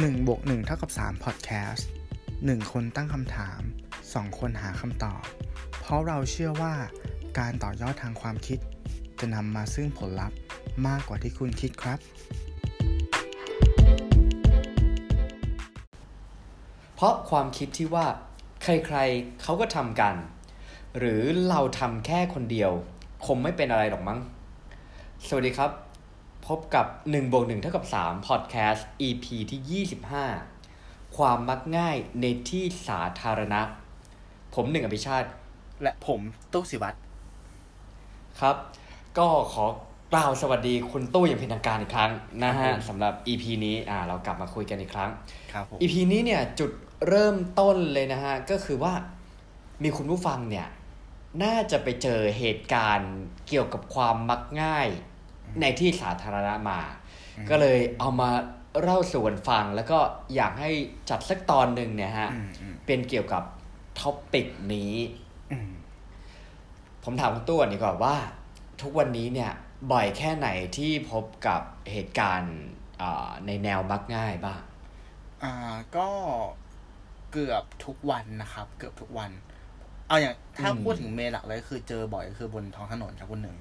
1บวก1เท่ากับ3 Podcast 1 คนตั้งคำถาม 2 คนหาคำตอบ เพราะเราเชื่อว่าการต่อยอดทางความคิด จะนำมาซึ่งผลลัพธ์มากกว่าที่คุณคิดครับ เพราะความคิดที่ว่าใครๆเขาก็ทำกัน หรือเราทำแค่คนเดียว คงไม่เป็นอะไรหรอกมั้ง สวัสดีครับ พบกับ1บวก1เท่ากับ3 Podcast EP ที่ 25 ความมักง่ายในที่สาธารณะ ผมหนึ่งอภิชาติ และผมตู้สิวัตรครับ ก็ขอกล่าวสวัสดีคุณตู้อย่างเป็นทางการอีกครั้งนะฮะสำหรับ EP นี้อ่าเรากลับมาคุยกันอีกครั้ง ครับผม EP นี้เนี่ยจุดเริ่มต้นเลยนะฮะ ก็คือว่ามีคุณผู้ฟังเนี่ย น่าจะไปเจอเหตุการณ์เกี่ยวกับความมักง่าย ในที่สาธารณะมา ก็เลยเอามาเล่าสู่กันฟังแล้วก็อยากให้จัดสักตอนหนึ่งเนี่ยฮะอืมอืมเป็นเกี่ยวกับ topic นี้อืมผมถามคุณตู้ก่อนดีกว่าว่า ทุกวันนี้เนี่ย บ่อยแค่ไหนที่พบกับเหตุการณ์อ่าในแนวมักง่ายบ้าง อ่าก็เกือบทุกวันนะครับ เกือบทุกวัน เอาอย่างถ้าอืมพูดถึงเมนหลักเลยคือเจอบ่อยก็คือบนท้องถนนครับคุณหนึ่ง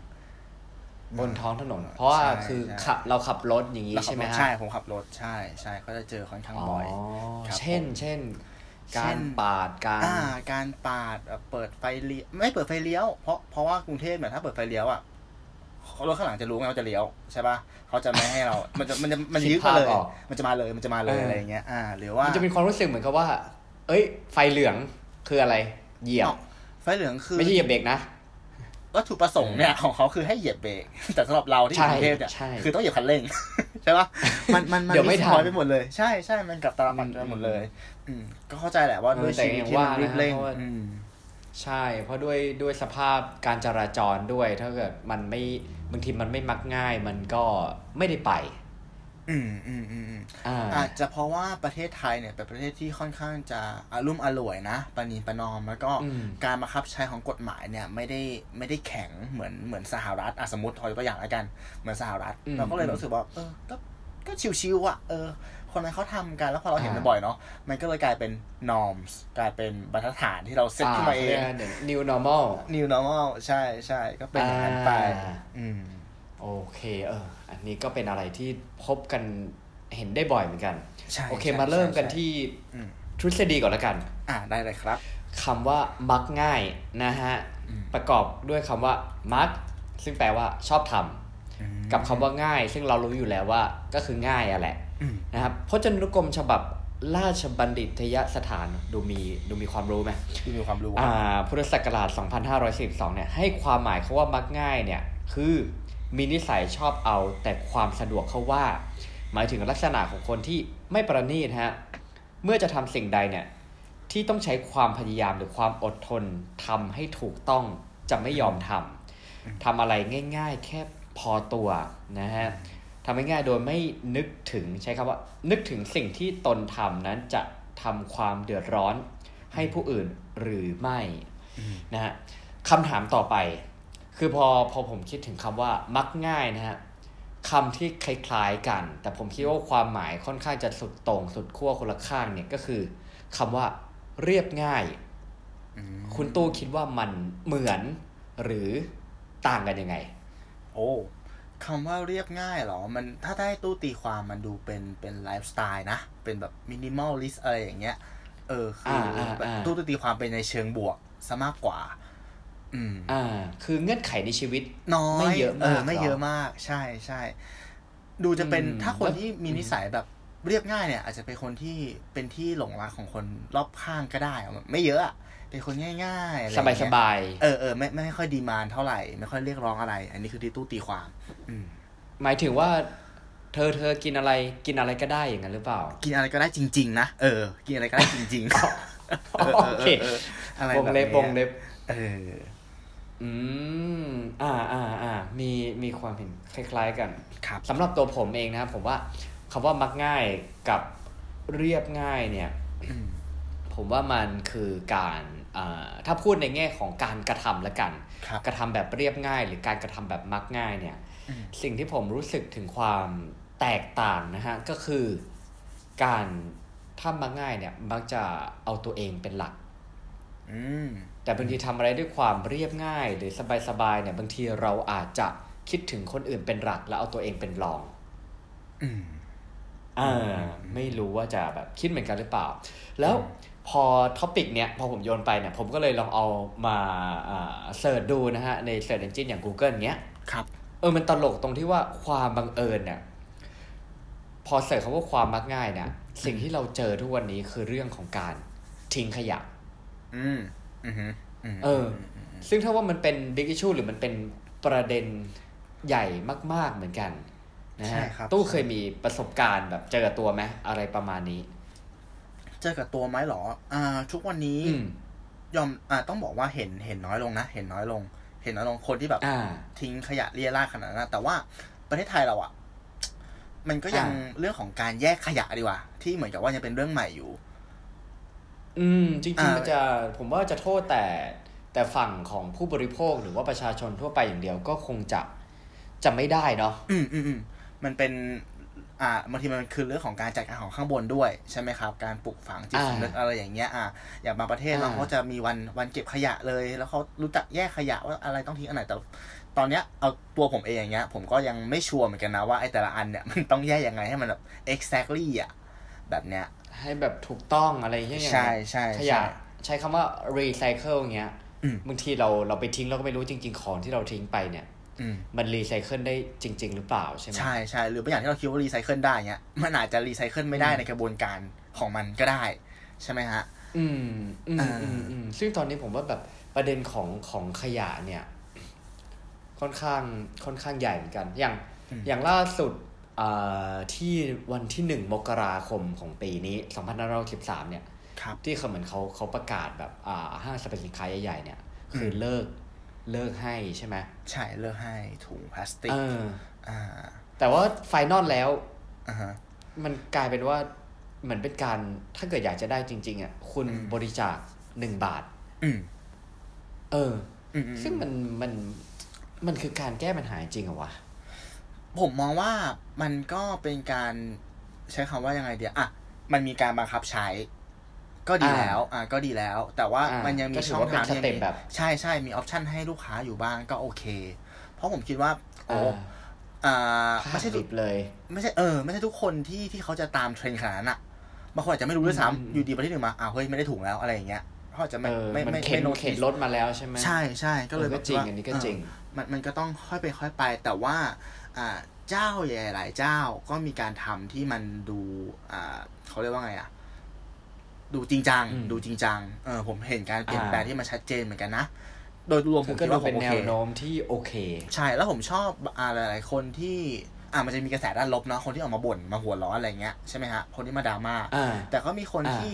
บนท้องถนน เพราะว่าใช่คือใช่ขับเราขับรถอย่างนี้แล้วขัใช่บไหมรถฮะใช่ผมขับรถใช่ใช่ก็จะเจอค่อนข้างบ่อยครับเช่นผมเช่นเช่การนปาดการอ่าการปาดแบบเปิดไฟเลี้ยวไม่เปิดไฟเลี้ยว เพราะเพราะว่ากรุงเทพเนี่ยถ้าเปิดไฟเลี้ยวอะรถข้างหลังจะรู้ไงว่าจะเลี้ยวใช่ปะเขาจะไม่ให้เรา มันจะมันจะมันจะยึดมาเลย มันจะมาเลยมันจะมาเลยอะไรอย่างเงี้ย อ่า หรือว่ามันจะมีความรู้สึกเหมือนกับว่า เอ้ย ไฟเหลืองคืออะไร เหยียบอ้าวไฟเหลืองคือไม่ใช่เหยียบเบรกนะ วัตถุประสงค์เนี่ยของเขาคือให้เหยียบเบรกแต่สำหรับเราที่ใช่กรุงเทพเนี่ยใช่คือต้องเหยียบคันเร่งใช่ปะมันมันมันเดี๋ยวไม่ทันซอยไปหมดเลย ใช่ใช่มันกลับตาลปัดไปหมดเลย อืมก็เข้าใจแหละว่าเออด้วยแต่ชีวิตอย่างที่มันว่านะรีบเร่งเพราะว่าอืมใช่ เพราะด้วยด้วยสภาพการจราจรด้วย ถ้าเกิดมันไม่บางทีมันไม่มักง่าย มันก็ไม่ได้ไป อืมอืมอืมอืมอ่าอาจจะเพราะว่าประเทศไทยเนี่ยเป็นประเทศที่ค่อนข้างจะอารุ่มอร่วยนะปณีประนอม แล้วก็อืมการบังคับใช้ของกฎหมายเนี่ยไม่ได้ไม่ได้แข็งเหมือนเหมือนสหรัฐอะสมมติทอยตัวอย่างแล้วกันเหมือนสหรัฐอืมเราก็เลยรู้สึกว่าเออก็ก็ชิวๆอะเออ คนนั้นเขาทำกันแล้วพอเราเห็นบ่อยๆเนาะมันก็เลยกลายเป็น norms กลายเป็นบรรทัดฐานที่เราเซตขึ้นมาเองเดี๋ยว new normal new normal ใช่ใช่ก็เป็นอย่างนั้นไปอ่าอืมโอเคเออ อันนี้ก็เป็นอะไรที่พบกันเห็นได้บ่อยเหมือนกันใช่โอเคใช่มาเริ่มกันใช่ที่อืมทฤษฎีก่อนแล้วกัน อ่าได้เลยครับคำว่ามักง่ายนะฮะอืมประกอบด้วยคำว่ามัก ซึ่งแปลว่าชอบทำอืมกับคำว่าง่าย ซึ่งเรารู้อยู่แล้วว่าก็คือง่ายอะแหละอืมนะครับพจนานุกรมฉบับราชบัณฑิตยสถานดูมีดูมีความรู้ไหมดูมีความรู้อ่าพุทธศักราช 2542 เนี่ยให้ความหมายเขาว่ามักง่ายเนี่ย คือ มีนิสัยชอบเอาแต่ความสะดวกเขาว่า หมายถึงลักษณะของคนที่ไม่ประณีตฮะเมื่อจะทำสิ่งใดเนี่ยที่ต้องใช้ความพยายามหรือความอดทนทำให้ถูกต้องจะไม่ยอมทำทำอะไรง่าย ๆ แค่พอตัวนะฮะทำง่ายๆโดยไม่นึกถึงใช้คำว่า นึกถึงสิ่งที่ตนทำนั้นจะทำความเดือดร้อนให้ผู้อื่นหรือไม่นะฮะคำถามต่อไป คือพอพอผมคิดถึงคำว่ามักง่ายนะฮะคำที่คล้ายๆกัน แต่ผมคิดว่าความหมายค่อนข้างจะสุดโต่งสุดขั้วคนละข้างเนี่ยก็คือคำว่าเรียบง่ายอืมคุณตู้คิดว่ามันเหมือนหรือต่างกันยังไง โอ้คำว่าเรียบง่ายเหรอ มันถ้าได้ตู้ตีความมันดูเป็นเป็นไลฟ์สไตล์นะ เป็นแบบมินิมอลลิสอะไรอย่างเงี้ย เออคืออาแบบอ่าตู้ตีความเป็นในเชิงบวกซะมากกว่า อืมอ่า คือเงื่อนไขในชีวิต น้อยไม่เยอะมากเออไม่เยอะหรอมาก ใช่ใช่ดูจะเป็นอืมถ้าคนแล้วที่มีนิสัยแบบเรียบง่ายเนี่ย อาจจะเป็นคนที่เป็นที่หลงรักของคนรอบข้างก็ได้อะไม่เยอะอะเป็นคนง่ายๆอะไรอสย่างบายเงี้สบายเออเออไม่ไม่ค่อยดีมานเท่าไหร่ ไม่ค่อยเรียกร้องอะไร อันนี้คือที่ตู้ตีความ อืมหมายถึงว่า เธอเธอกินอะไรกินอะไรก็ได้อย่างนั้นหรือเปล่า กินอะไรก็ได้จริง ๆ นะเออ กินอะไรก็ได้จริงๆเออโอเคเออเอออะไรวงแบบเล็บนี้วงเล็บ เออ อืม อ่าอ่าอ่ามีมีความเห็นคล้าย ๆ กันครับสำหรับตัวผมเองนะครับผมว่าคำว่ามักง่ายกับเรียบง่ายเนี่ยอืมผมว่ามันคือการอ่าถ้าพูดในแง่ของการกระทำละกันครับกระทำแบบเรียบง่าย หรือการกระทำแบบมักง่ายเนี่ยอืมสิ่งที่ผมรู้สึกถึงความแตกต่างนะฮะก็คือการถ้ามักง่ายเนี่ยมักจะเอาตัวเองเป็นหลัก อืม แต่บางทีทำอะไรด้วยความเรียบง่าย หรือสบายๆเนี่ยบางทีเราอาจจะคิดถึงคนอื่นเป็นหลักแล้วเอาตัวเองเป็นรองอืมอ่าไม่รู้ว่าจะแบบคิดเหมือนกันหรือเปล่า แล้วพอ topic เนี้ยพอผมโยนไปเนี่ยผมก็เลยลองเอามา search ดูนะฮะ ใน search engine อย่าง Google เนี้ยครับ เออมันตลกตรงที่ว่าความบังเอิญเนี่ยพอ search คำว่าความมักง่ายเนี่ยสิ่งที่เราเจอทุกวันนี้คือเรื่องของการทิ้งขยะ อืมอืมอืม เออ ซึ่งถ้าว่ามันเป็น big issue หรือมันเป็นประเด็นใหญ่มาก ๆเหมือนกันนะใช่ฮะครับตู้เคยมีประสบการณ์แบบเจอตัวไหมอะไรประมาณนี้ เจอกับตัวไหมเหรอ อ่า ทุกวันนี้อืมยอมอ่าต้องบอกว่าเห็นเห็นน้อยลงนะ เห็นน้อยลง เห็นน้อยลงคนที่แบบอ่าทิ้งขยะเรียราดขนาดนั้นนะแต่ว่าประเทศไทยเราอะมันก็ยังอ่าเรื่องของการแยกขยะดีกว่า ที่เหมือนกับว่ายังเป็นเรื่องใหม่อยู่ อืมจริงอ่าๆมันจะผมว่าจะโทษแต่แต่ฝั่งของผู้บริโภคหรือว่าประชาชนทั่วไปอย่างเดียวก็คงจะจะไม่ได้เนาะอืมอืมอืมมันเป็น อ่าบางทีมันคือเรื่องของการจัดการของข้างบนด้วยใช่ไหมครับ การปลูกฝังจิตอ่าสำนึกอะไรอย่างเงี้ยอ่าอย่างบางประเทศอ่าเราเขาจะมีวันวันเก็บขยะเลย แล้วเขารู้จักแยกขยะว่าอะไรต้องทิ้งอันไหนแต่ตอนเนี้ยเอาตัวผมเองอย่างเงี้ย ผมก็ยังไม่ชัวร์เหมือนกันนะว่าไอ้แต่ละอันเนี่ยมันต้องแยกยังไงให้มันแบบ exactly อะแบบเนี้ย ให้แบบถูกต้องอะไรอย่างเงี้ยใช่ใช่ขยะใช่ใช้คำว่า recycle อย่างเงี้ยอืมบางทีเราเราไปทิ้งเราก็ไม่รู้จริง ๆ ของที่เราทิ้งไปเนี่ยอืมมันรีไซเคิลได้จริง ๆ หรือเปล่าใช่ไหมใช่ใช่หรือบางอย่างที่เราคิดว่ารีไซเคิลได้เงี้ยมันอาจจะรีไซเคิลไม่ได้อืมในกระบวนการของมันก็ได้ ใช่ไหมฮะ อืมอืมอ่าอืมอืมซึ่งตอนนี้ผมว่าแบบประเด็นของของขยะเนี่ย ค่อนข้างค่อนข้างใหญ่เหมือนกัน อย่างอย่างล่าสุดอ่า ที่วันที่หนึ่งมกราคมของปีนี้สองพันห้าร้อยสิบสามเนี่ยครับที่เขาเหมือนเขาเขาประกาศแบบอ่าห้างสรรพสินค้าใหญ่ๆเนี่ย คือมเลิกเลิกให้ใช่ไหมใช่เลิกให้ถุงพลาสติกเอออ่าแต่ว่าไฟนอลแล้วอ่าฮะมันกลายเป็นว่าเหมือนเป็นการถ้าเกิดอยากจะได้จริง ๆอะคุณอืมบริจาคหนึ่งบาทอืมเอออืมอืมซึ่งมันมันมันคือการแก้ปัญหาจริงเหรอวะ ผมมองว่ามันก็เป็นการใช้คำว่ายังไงเดียวอะมันมีการบังคับใช้ ก็ดีอ่าแล้ว อ่าก็ดีแล้ว แต่ว่าอ่ามัมันยังมีก็ถือช่องว่าเป็นทางที่สเต็ปมีแบบใช่ใช่มีออปชันให้ลูกค้าอยู่บ้างก็โอเค เพราะผมคิดว่า โอ้อ่าอ่าภาไม่พใช่ทุดิกบเลย ไม่ใช่เออ ไม่ใช่ทุกคนที่ที่เขาจะตามเทรนด์ขนาดนั้นอะบางคนอาจจะไม่รู้ด้วยอืมซ้ำอยู่ดีประเทศหนึ่งมาอ้าวเฮ้ยไม่ได้ถุงแล้วอะไรอย่างเงี้ยเขาอาจจะไม่เออไม่มันไม่เข็นไม่โน้ตเข็นรถมาแล้วใช่ไหมใช่ใช่ก็เลยเออก็แบบจริงว่าอันนี้ก็จริงเออ มันมันก็ต้องค่อยไปค่อยไป แต่ว่าอ่าเจ้าใหญ่หลายเจ้าก็มีการทำที่มันดูอ่าเขาเรียกว่าไงอะดูจริงจังอืมดูจริงจังเออผมเห็นการเปลี่ยนอ่าแปลงที่มันชัดเจนเหมือนกันนะ โดยรวมผคือมก็คิดดูว่าผเป็นมโอแนเควโน้มที่โอเค ใช่แล้วผมชอบอ่าหลายๆคนที่อ่ามันจะมีกระแสด้านลบเนาะคนที่ออกมาบ่นมาหัวร้อนอะไรเงี้ยใช่ไหมฮะคนที่มาดราม่าอ่าแต่ก็มีคนอ่าที่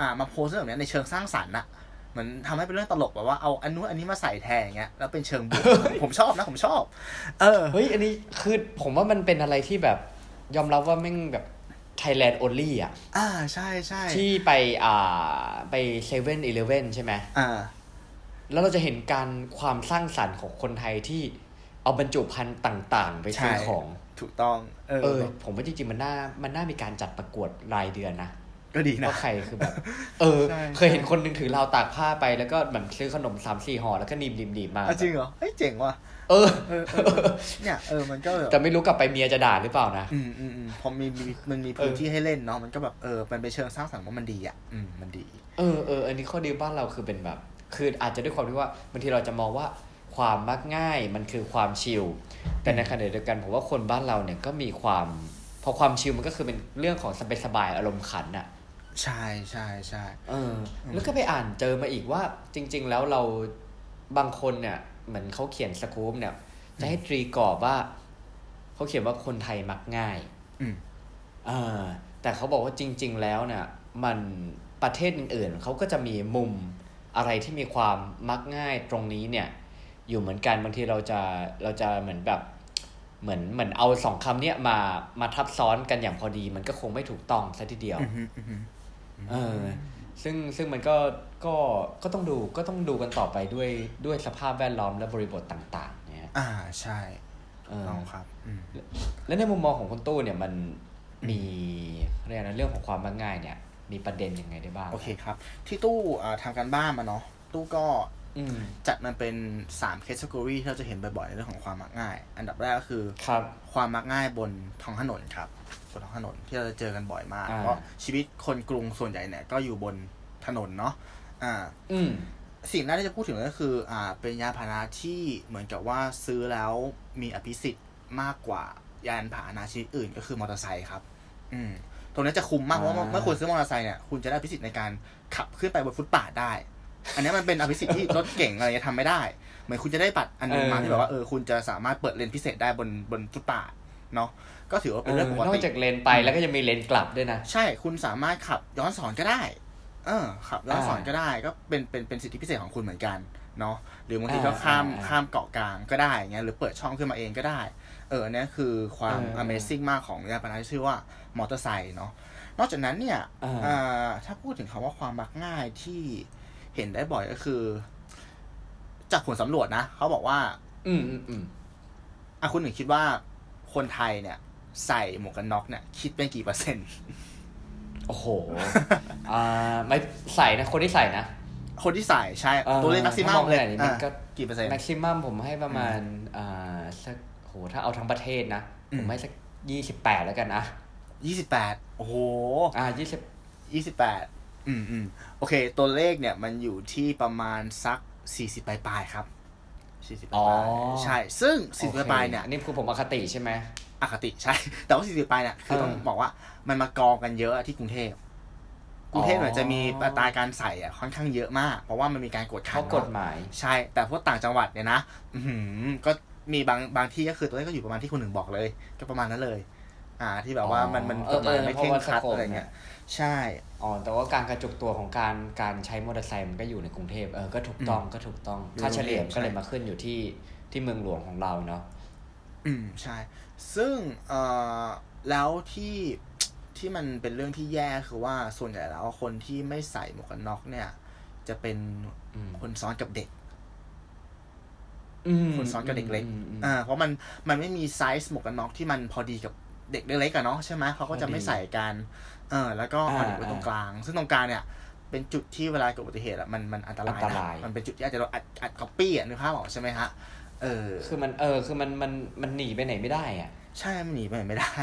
อ่ามาโพสต์เรื่องแบบเนี้ยในเชิงสร้างสรรค์อะ เหมือนทำให้เป็นเรื่องตลกแบบว่าเอาอันนู้นอันนี้มาใส่แทนอย่างเงี้ยแล้วเป็นเชิงบวกผมชอบนะผมชอบ เออเฮ้ยอันนี้คือผมว่ามันเป็นอะไรที่แบบยอมรับว่าแม่งแบบ Thailand only อะ อ่าใช่ใช่ที่ไปอ่าไปเซเว่นอีเลฟเว่นใช่ไหมอ่า แล้วเราจะเห็นการความสร้างสรรค์ของคนไทยที่เอาบรรจุภัณฑ์ต่างๆ ไปซื้อใช่ของ ถูกต้องเออเออ ผมว่าจริงๆ มันน่า มันน่ามีการจัดประกวดรายเดือนนะ ก็ดีนะว่าใครคือแบบ เออใช่เคยเห็นคนหนึงถือราวตากผ้าไปแล้วก็แบบซื้อขนมสามสี่ห่อแล้วก็หนีบหนีบหนีบมาอะจริงเหรอเฮ้ยเจ๋งว่ะเออเออเออเออเนี่ยเออมันก็แบบแต่ไม่รู้กลับไปเมียจะด่าหรือเปล่านะอืมอืมอืมพอมีมีมันมีพื้นที่ให้เล่นเนาะมันก็แบบเออมันเป็นเชิงสร้างสรรค์ว่ามันดีอะอืมมันดี เออเอออันนี้ข้อดีบ้านเราคือเป็นแบบ คืออาจจะด้วยความที่ว่าบางทีเราจะมองว่าความมักง่ายมันคือความชิลแต่ในขณะเดียวกันผมว่าคนบ้านเราเนี่ยก็มีความ พอความชิลมันก็คือเป็นเรื่องของสบายๆอารมณ์ขันอะ ใช่ใช่ใช่เออ แล้วก็ไปอ่านเจอมาอีกว่า จริง ๆ แล้วเราบางคนเนี่ย เหมือนเขาเขียนสกู๊ปเนี่ย จะให้ตรีกรอบว่าเขาเขียนว่าคนไทยมักง่ายอืมเออ แต่เขาบอกว่าจริง ๆ แล้วเนี่ย มันประเทศอื่นๆเขาก็จะมีมุมอะไรที่มีความมักง่ายตรงนี้เนี่ย อยู่เหมือนกันบางทีเราจะเราจะเหมือนแบบเหมือนเหมือนเอาสองคำเนี้ยมามาทับซ้อนกันอย่างพอดี มันก็คงไม่ถูกต้องซะทีเดียวอืมฮึอืมฮึ เออซึ่งซึ่งมันก็ก็ก็ต้องดูก็ต้องดูกันต่อไปด้วยด้วยสภาพแวดล้อมและบริบทต่างๆเนี่ยอ่าใช่เออต้องครับอืมและในมุมมองของคุณตู้เนี่ยมันมีเรียกนะเรื่องของความมักง่ายเนี่ย มีประเด็นยังไงได้บ้างโอเคครับ ที่ตู้ทำการบ้านมาเนาะตู้ก็จัดมันเป็นสามแคตตากรีที่เราจะเห็นบ่อยๆในเรื่องของความมักง่าย อันดับแรกก็คือครับความมักง่ายบนท้องถนนครับ บนท้องถนนที่เราจะเจอกันบ่อยมาก เพราะชีวิตคนกรุงส่วนใหญ่เนี่ยก็อยู่บนถนนเนาะอ่า อืมสิ่งแรกที่จะพูดถึงก็คือ อ่า เป็นยานพาหนะที่เหมือนกับว่าซื้อแล้วมีอภิสิทธิ์มากกว่ายานพาหนะชนิดอื่นก็คือมอเตอร์ไซค์ครับ อืม ตรงนี้จะคุ้มมากเพราะเมื่อคุณซื้อมอเตอร์ไซค์เนี่ยคุณจะได้อภิสิทธิ์ในการขับขึ้นไปบนฟุตปาดได้ อันนี้มันเป็นอภิสิทธิ์ที่รถเก่งอะไรจะทำไม่ได้ เหมือนคุณจะได้บัตรอันนึงมาที่แบบว่าเออคุณจะสามารถเปิดเลนพิเศษได้บนบนฟุตปาดเนาะ ก็ถือว่าเป็นเรื่องปกตินอกจากเลนไปแล้วก็จะมีเลนกลับด้วยนะ ใช่คุณสามารถขับย้อนสอนก็ได้ เออขับย้อนสอนก็ได้ก็เป็นเป็นเป็นสิทธิพิเศษของคุณเหมือนกันเนาะหรือบางทีก็ข้ามข้ามเกาะกลางก็ได้เงี้ยหรือเปิดช่องขึ้นมาเองก็ได้ เออเนี่ยคือความ Amazing มากของยานพาหนะที่ชื่อว่ามอเตอร์ไซค์เนาะนอกจากนั้นเนี่ยถ้าพูดถึงคำว่าความมักง่ายที่เห็นได้บ่อยก็คือ จากผลสำรวจนะเขาบอกว่า อืมอืมอืมอะคุณหนึ่งคิดว่าคนไทยเนี่ย ใส่หมวกกันน็อกเนี่ยคิดเป็นกี่เปอร์เซ็นต์ โอ้โหอ่าไม่ใส่นะ คนที่ใส่นะ คนที่ใส่ใช่ ตัวเลขแม็กซิมัมเลยมันก็กี่เปอร์เซ็นต์แม็กซิมัมผมให้ประมาณอ่าสักโหถ้าเอาทั้งประเทศนะ ผมให้สักยี่สิบแปดแล้วกันนะยี่สิบแปดโอ้โห อ่ายี่สิบยี่สิบแปดอืมอืมโอเค ตัวเลขเนี่ยมันอยู่ที่ประมาณสักสี่สิบปลายๆครับสี่สิบปลายใช่ ซึ่งสี่สิบปลายเนี่ยนี่คือผมอคติใช่ไหม อคติใช่ แต่ว่าสี่สิบปลายเนี่ยคือต้องบอกว่ามันมากองกันเยอะที่กรุงเทพกรุงเทพเนี่ยจะมีอัตราการใส่อะค่อนข้างเยอะมาก เพราะว่ามันมีการกดขันกฎหมาย ใช่ แต่พวกต่างจังหวัดเนี่ยนะอืก็มีบางบางที่ก็คือตัวเลขก็อยู่ประมาณที่คุณหนึ่งบอกเลย ก็ประมาณนั้นเลย อ่า ที่แบบว่ามันมันกฎหมายไม่เคร่งครัดอะไรเงี้ยใช่อ๋อแต่ว่าการกระจุกตัวของการการใช้มอเตอร์ไซค์มันก็อยู่ในกรุงเทพเออก็ถูกต้องก็ถูกต้องค่าเฉลี่ยก็เลยมาขึ้นอยู่ที่ที่เมืองหลวงของเราเนาะอืมใช่ ซึ่งเอ่อแล้วที่ที่มันเป็นเรื่องที่แย่คือว่าส่วนใหญ่แล้วคนที่ไม่ใส่หมวกกันน็อกเนี่ย จะเป็นคนซ้อนกับเด็กคนซ้อนกับเด็กเล็กอ่าเพราะมันมันไม่มีไซส์หมวกกันน็อกที่มันพอดีกับเด็กเล็กๆกันเนาะใช่ไหมเขาก็จะไม่ใส่กันเออแล้วก็เอาเด็กไว้ตรงกลาง ซึ่งตรงกลางเนี่ยเป็นจุดที่เวลาเกิดอุบัติเหตุอะมันมันอันตรายมันเป็นจุดที่อาจจะเราอัดอัดก๊อปปี้อะนึกภาพออกใช่ไหมฮะ เออ คือมันเออ คือมันมันมันหนีไปไหนไม่ได้อะ ใช่ มันหนีไปไหนไม่ได้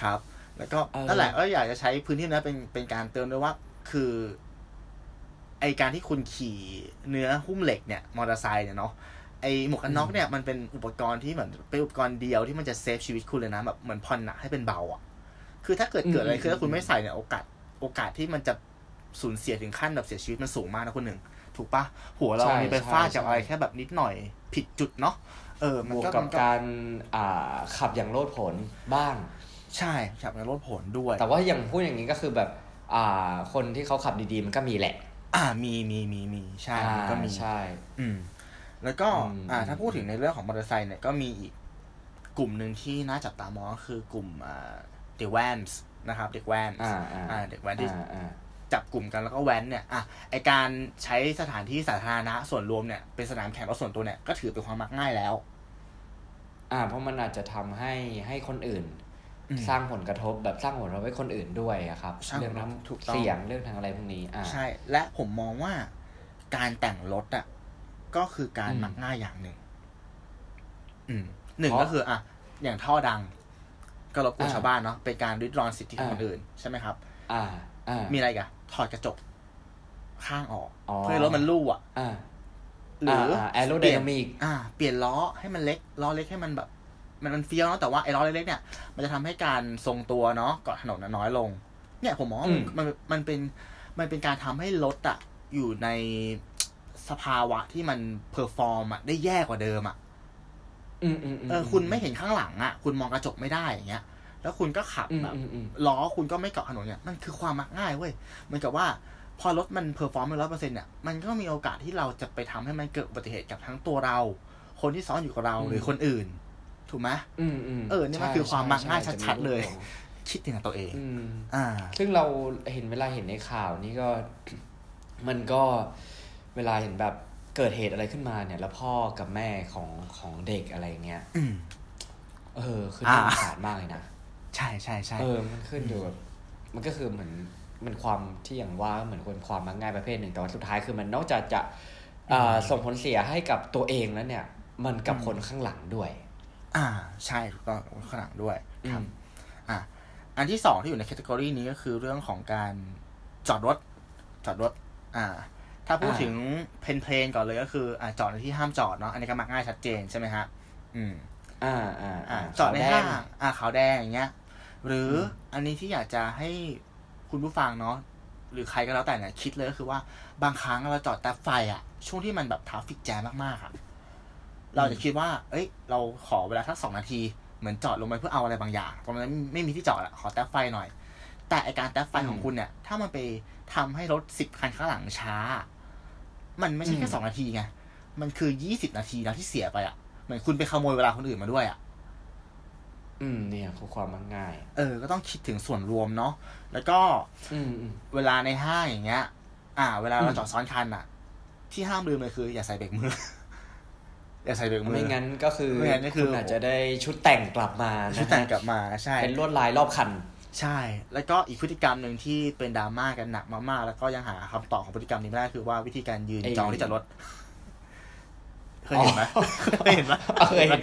ครับ แล้วก็นั่นแหละก็อยากจะใช้พื้นที่นั้นเป็นเป็นการเตือนด้วยว่าคือ ไอการที่คุณขี่เนื้อหุ้มเหล็กเนี่ยมอเตอร์ไซค์เนี่ยเนาะไอหมวกกันน็อกเนี่ยมันเป็นอุปกรณ์ที่เหมือนเป็นอุปกรณ์เดียวที่มันจะเซฟชีวิตคุณเลยนะแบบเหมือนผ่อนหนักให้เป็นเบาอะ คือถ้าเกิดเกิดอะไรคือถ้าคุณไม่ใส่เนี่ยโอกาส โอกาสที่มันจะสูญเสียถึงขั้นแบบเสียชีวิตมันสูงมากนะคุณหนึ่ง ถูกปะหัวเรามีไปฟาดกับอะไรแค่แบบนิดหน่อยผิดจุดเนาะเออมันก็กับการอ่าขับอย่างโลดผลบ้าง ใช่ขับในรถผลด้วย แต่ว่าอย่างพูดอย่างนี้ก็คือแบบอ่าคนที่เขาขับดีๆ มันก็มีแหละ อ่ามีมีมีมีใช่มันก็มีใช่ อืมแล้วก็อ่าถ้าพูดถึงในเรื่องของมอเตอร์ไซค์เนี่ยก็มีอีกกลุ่มหนึ่งที่น่าจับตามองก็คือกลุ่มอ่าเด็กแวนส์นะครับ เด็กแวนอ่าอ่าเด็กแวนที่ จับกลุ่มกันแล้วก็แว้นเนี่ยอะไอการใช้สถานที่สาธารณะส่วนรวมเนี่ยเป็นสนามแข่งรถส่วนตัวเนี่ยก็ถือเป็นความมักง่ายแล้ว อ่า เพราะมันอาจจะทำให้ให้คนอื่น สร้างผลกระทบแบบสร้างผลกระทบให้คนอื่นด้วยอะครับ เรื่องน้ำเสียงเรื่องทางอะไรพวกนี้ อ่าใช่ และผมมองว่าการแต่งรถอะก็คือการมักง่ายอย่างหนึ่งอืมหนึ่งก็คืออะอย่างท่อดัง ก็รบกวนชาวบ้านเนาะเป็นการริดรอนสิทธิของคนอื่นใช่ไหมครับ อ่า อ่า มีอะไรกัน ถอดกระจกข้างออก เพื่อรถมันลู่อะหรือ aerodynamic อ่า เปลี่ยนล้อให้มันเล็ก ล้อเล็กให้มันแบบ มันมันเฟี้ยวเนาะแต่ว่าไอ้ล้อเล็กๆเนี่ย มันจะทำให้การทรงตัวเนาะเกาะถนนน้อยลง เนี่ยผมมองมันมันเป็นมันเป็นการทำให้รถอะอยู่ในสภาวะที่มัน perform อะได้แย่กว่าเดิมอะเออคุณไม่เห็นข้างหลังอะคุณมองกระจกไม่ได้อย่างเงี้ย แล้วคุณก็ขับแบบล้อคุณก็ไม่เกาะถนนเนี่ยมันคือความมักง่ายเว้ยเหมือนกับว่าพอรถมัน perform ไปร้อยเปอร์เซ็นต์เนี่ยมันก็มีโอกาสที่เราจะไปทำให้มันเกิดอุบัติเหตุกับทั้งตัวเรา คนที่ซ้อนอยู่กับเราหรือคนอื่น ถูกไหมอืมอืมเออนี่มันคือความมักง่ายชัดๆเลย คิดถึงตัวเองอ่า ซึ่งเราเห็นเวลาเห็นในข่าวนี่ก็มันก็เวลาเห็นแบบเกิดเหตุอะไรขึ้นมาเนี่ย แล้วพ่อกับแม่ของของเด็กอะไรเงี้ยเออคือน่าสงสารมากเลยนะ ใใช่ใช่ใช่เออมันขึ้นอยู่แบบมันก็คือเหมือนมันความที่อย่างว่าเหมือนคนความมักง่ายประเภทหนึ่งแต่ว่าสุดท้ายคือมันนอกจากจะส่งผลเสียให้กับตัวเองแล้วเนี่ย มันกับคนข้างหลังด้วย อ่า ใช่ถูกต้องคนข้างหลังด้วยครับอ่าอันที่สองที่อยู่ในแคตตากรีนี้ก็คือเรื่องของการจอดรถ จอดรถ อ่า ถ้าพูดถึง plain plain ก่อนเลยก็คืออ่าจอดในที่ห้ามจอดเนาะอันนี้ก็มักง่ายชัดเจนใช่ไหมฮะอืม อ่าอ่าอ่าจอดในห้างอ่าขาวแดงอย่างเงี้ย หรืออันนี้ที่อยากจะให้คุณผู้ฟังเนาะหรือใครก็แล้วแต่เนี่ยคิดเลยก็คือว่าบางครั้งเราจอดแต่ไฟอะช่วงที่มันแบบ traffic jam มากๆอะเราจะคิดว่า เอ้ย เราขอเวลาสักสองนาที เหมือนจอดลงไปเพื่อเอาอะไรบางอย่าง ตรงนั้นไม่มีที่จอดอะขอแท็บไฟหน่อย แต่อการแท็บไฟของคุณเนี่ย ถ้ามันไปทำให้รถสิบคันข้างหลังช้า มันไม่ใช่แค่สองนาทีไง มันคือยี่สิบนาทีแล้วที่เสียไปอะเหมือนคุณไปขโมยเวลาคนอื่นมาด้วยอะ อืมเนี่ยคือความมันง่าย เออ ก็ต้องคิดถึงส่วนรวมเนาะแล้วก็ อืม เวลาในห้างอย่างเงี้ย อ่า เวลาเราจอดซ้อนคันอะที่ห้ามลืมเลยคือ อย่าใส่เบรกมือ อย่าใส่เบรกมือไม่งั้นก็คือไม่งั้นก็คืออาจจะได้ชุดแต่งกลับมาชุดแต่งกลับมาใช่เป็นลวดลายรอบคัน ใช่ แล้วก็อีกพฤติกรรมหนึ่งที่เป็นดราม่ากันหนักมากๆแล้วก็ยังหาคำตอบของพฤติกรรมนี้ไม่ได้คือว่าวิธีการยืนจองที่จอดรถ เคยเห็นไหมเคยเห็นไหมเคยเห็น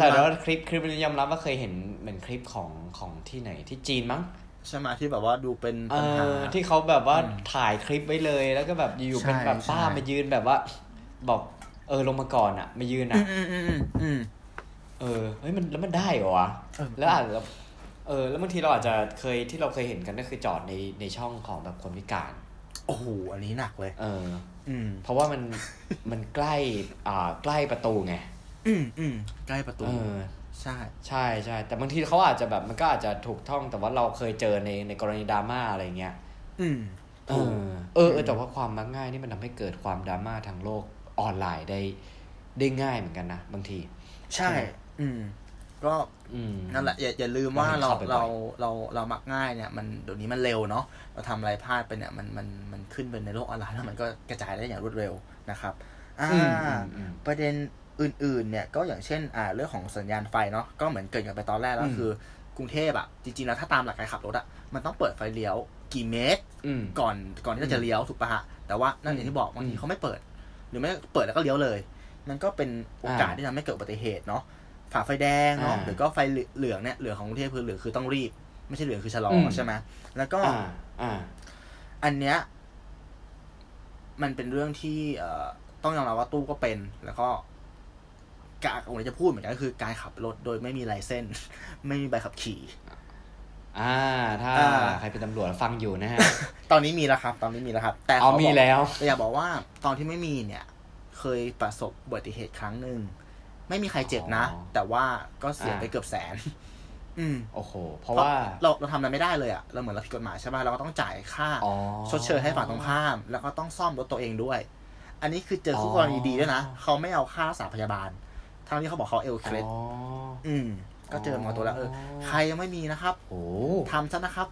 แต่ว่าคลิปคลิปนี้ยอมรับว่าเคยเห็นเหมือนคลิปของของที่ไหนที่จีนมั้งใช่ไหมที่แบบว่าดูเป็นปัญหาที่เขาแบบว่าถ่ายคลิปไว้เลย แล้วก็แบบอยู่เป็นแบบป้ามายืนแบบว่า บอกเออลงมาก่อนอะ มายืนอะเออเฮ้ยมันแล้วมันได้เหรอวะแล้วอาจจะเออแล้วบางทีเราอาจจะเคยที่เราเคยเห็นกันก็คือจอดในในช่องของแบบคนพิการ โอ้โหอันนี้หนักเลย เอออืม เพราะว่ามันมันใกล้อ่าใกล้ประตูไง อืมอืมใกล้ประตูเออใช่ใช่ใช่แต่บางทีเขาอาจจะแบบมันก็อาจจะถูกท่องแต่ว่าเราเคยเจอในในกรณีดราม่าอะไรเงี้ย อืมเออเออ แต่ว่าความมักง่ายนี่มันทำให้เกิดความดราม่าทางโลกออนไลน์ได้ได้ง่ายเหมือนกันนะบางที ใช่ อืม ก็นั่นแหละอย่าอย่าลืมว่าเราเราเราเรามักง่ายเนี่ยมันเดี๋ยวนี้มันเร็วเนาะเราทำอะไรพลาดไปเนี่ยมันมันมันขึ้นไปในโลกออนไลน์แล้วมันก็กระจายได้อย่างรวดเร็วนะครับ อ่า ประเด็นอื่นๆเนี่ยก็อย่างเช่นอ่าเรื่องของสัญญาณไฟเนาะก็เหมือนเกิดกันไปตอนแรกแล้วคือกรุงเทพอะจริงๆแล้วถ้าตามหลักการขับรถอะมันต้องเปิดไฟเลี้ยวกี่เมตรก่อนก่อนที่เราจะเลี้ยวถูกปะฮะแต่ว่านั่นอย่างที่บอกบางทีเขาไม่เปิด หรือไม่เปิดแล้วก็เลี้ยวเลยมันก็เป็นโอกาสที่ทำให้เกิดอุบัติเหตุเนาะ ฝ่าไฟแดงเนาะหรือก็ไฟเหลืองเนี่ยเหลืองของกรุงเทพคือเหลืองคือต้องรีบ ไม่ใช่เหลืองคือชะลอใช่ไหมแล้วก็อันเนี้ยมันเป็นเรื่องที่เอ่อต้องยอมรับว่าตู้ก็เป็น แล้วก็การผมจะพูดเหมือนกันก็คือการขับรถโดยไม่มีไลเซนส์ไม่มีใบขับขี่อ่า ถ้าใครเป็นตำรวจฟังอยู่นะฮะ ตอนนี้มีแล้วครับ ตอนนี้มีแล้วครับ แต่เขามีแล้วแต่อยากบอกว่าตอนที่ไม่มีเนี่ย เคยประสบอุบัติเหตุครั้งหนึ่ง ไม่มีใครเจ็บนะ แต่ว่าก็เสียไปเกือบแสน อืมโอ้โห เพราะว่าเราเราทำอะไรไม่ได้เลยอะเราเหมือนเราผิดกฎหมายใช่ไหมเราก็ต้องจ่ายค่าชดเชยให้ฝั่งตรงข้าม แล้วก็ต้องซ่อมรถตัวเองด้วย อันนี้คือเจอคู่กรณีดีด้วยนะเขาไม่เอาค่ารักษาพยาบาลทั้งที่เขาบอกเขาเอลเคลดอืม ก็เจอหมอตัวแล้วเออใครยังไม่มีนะครับโอ้ทำซะนะครับ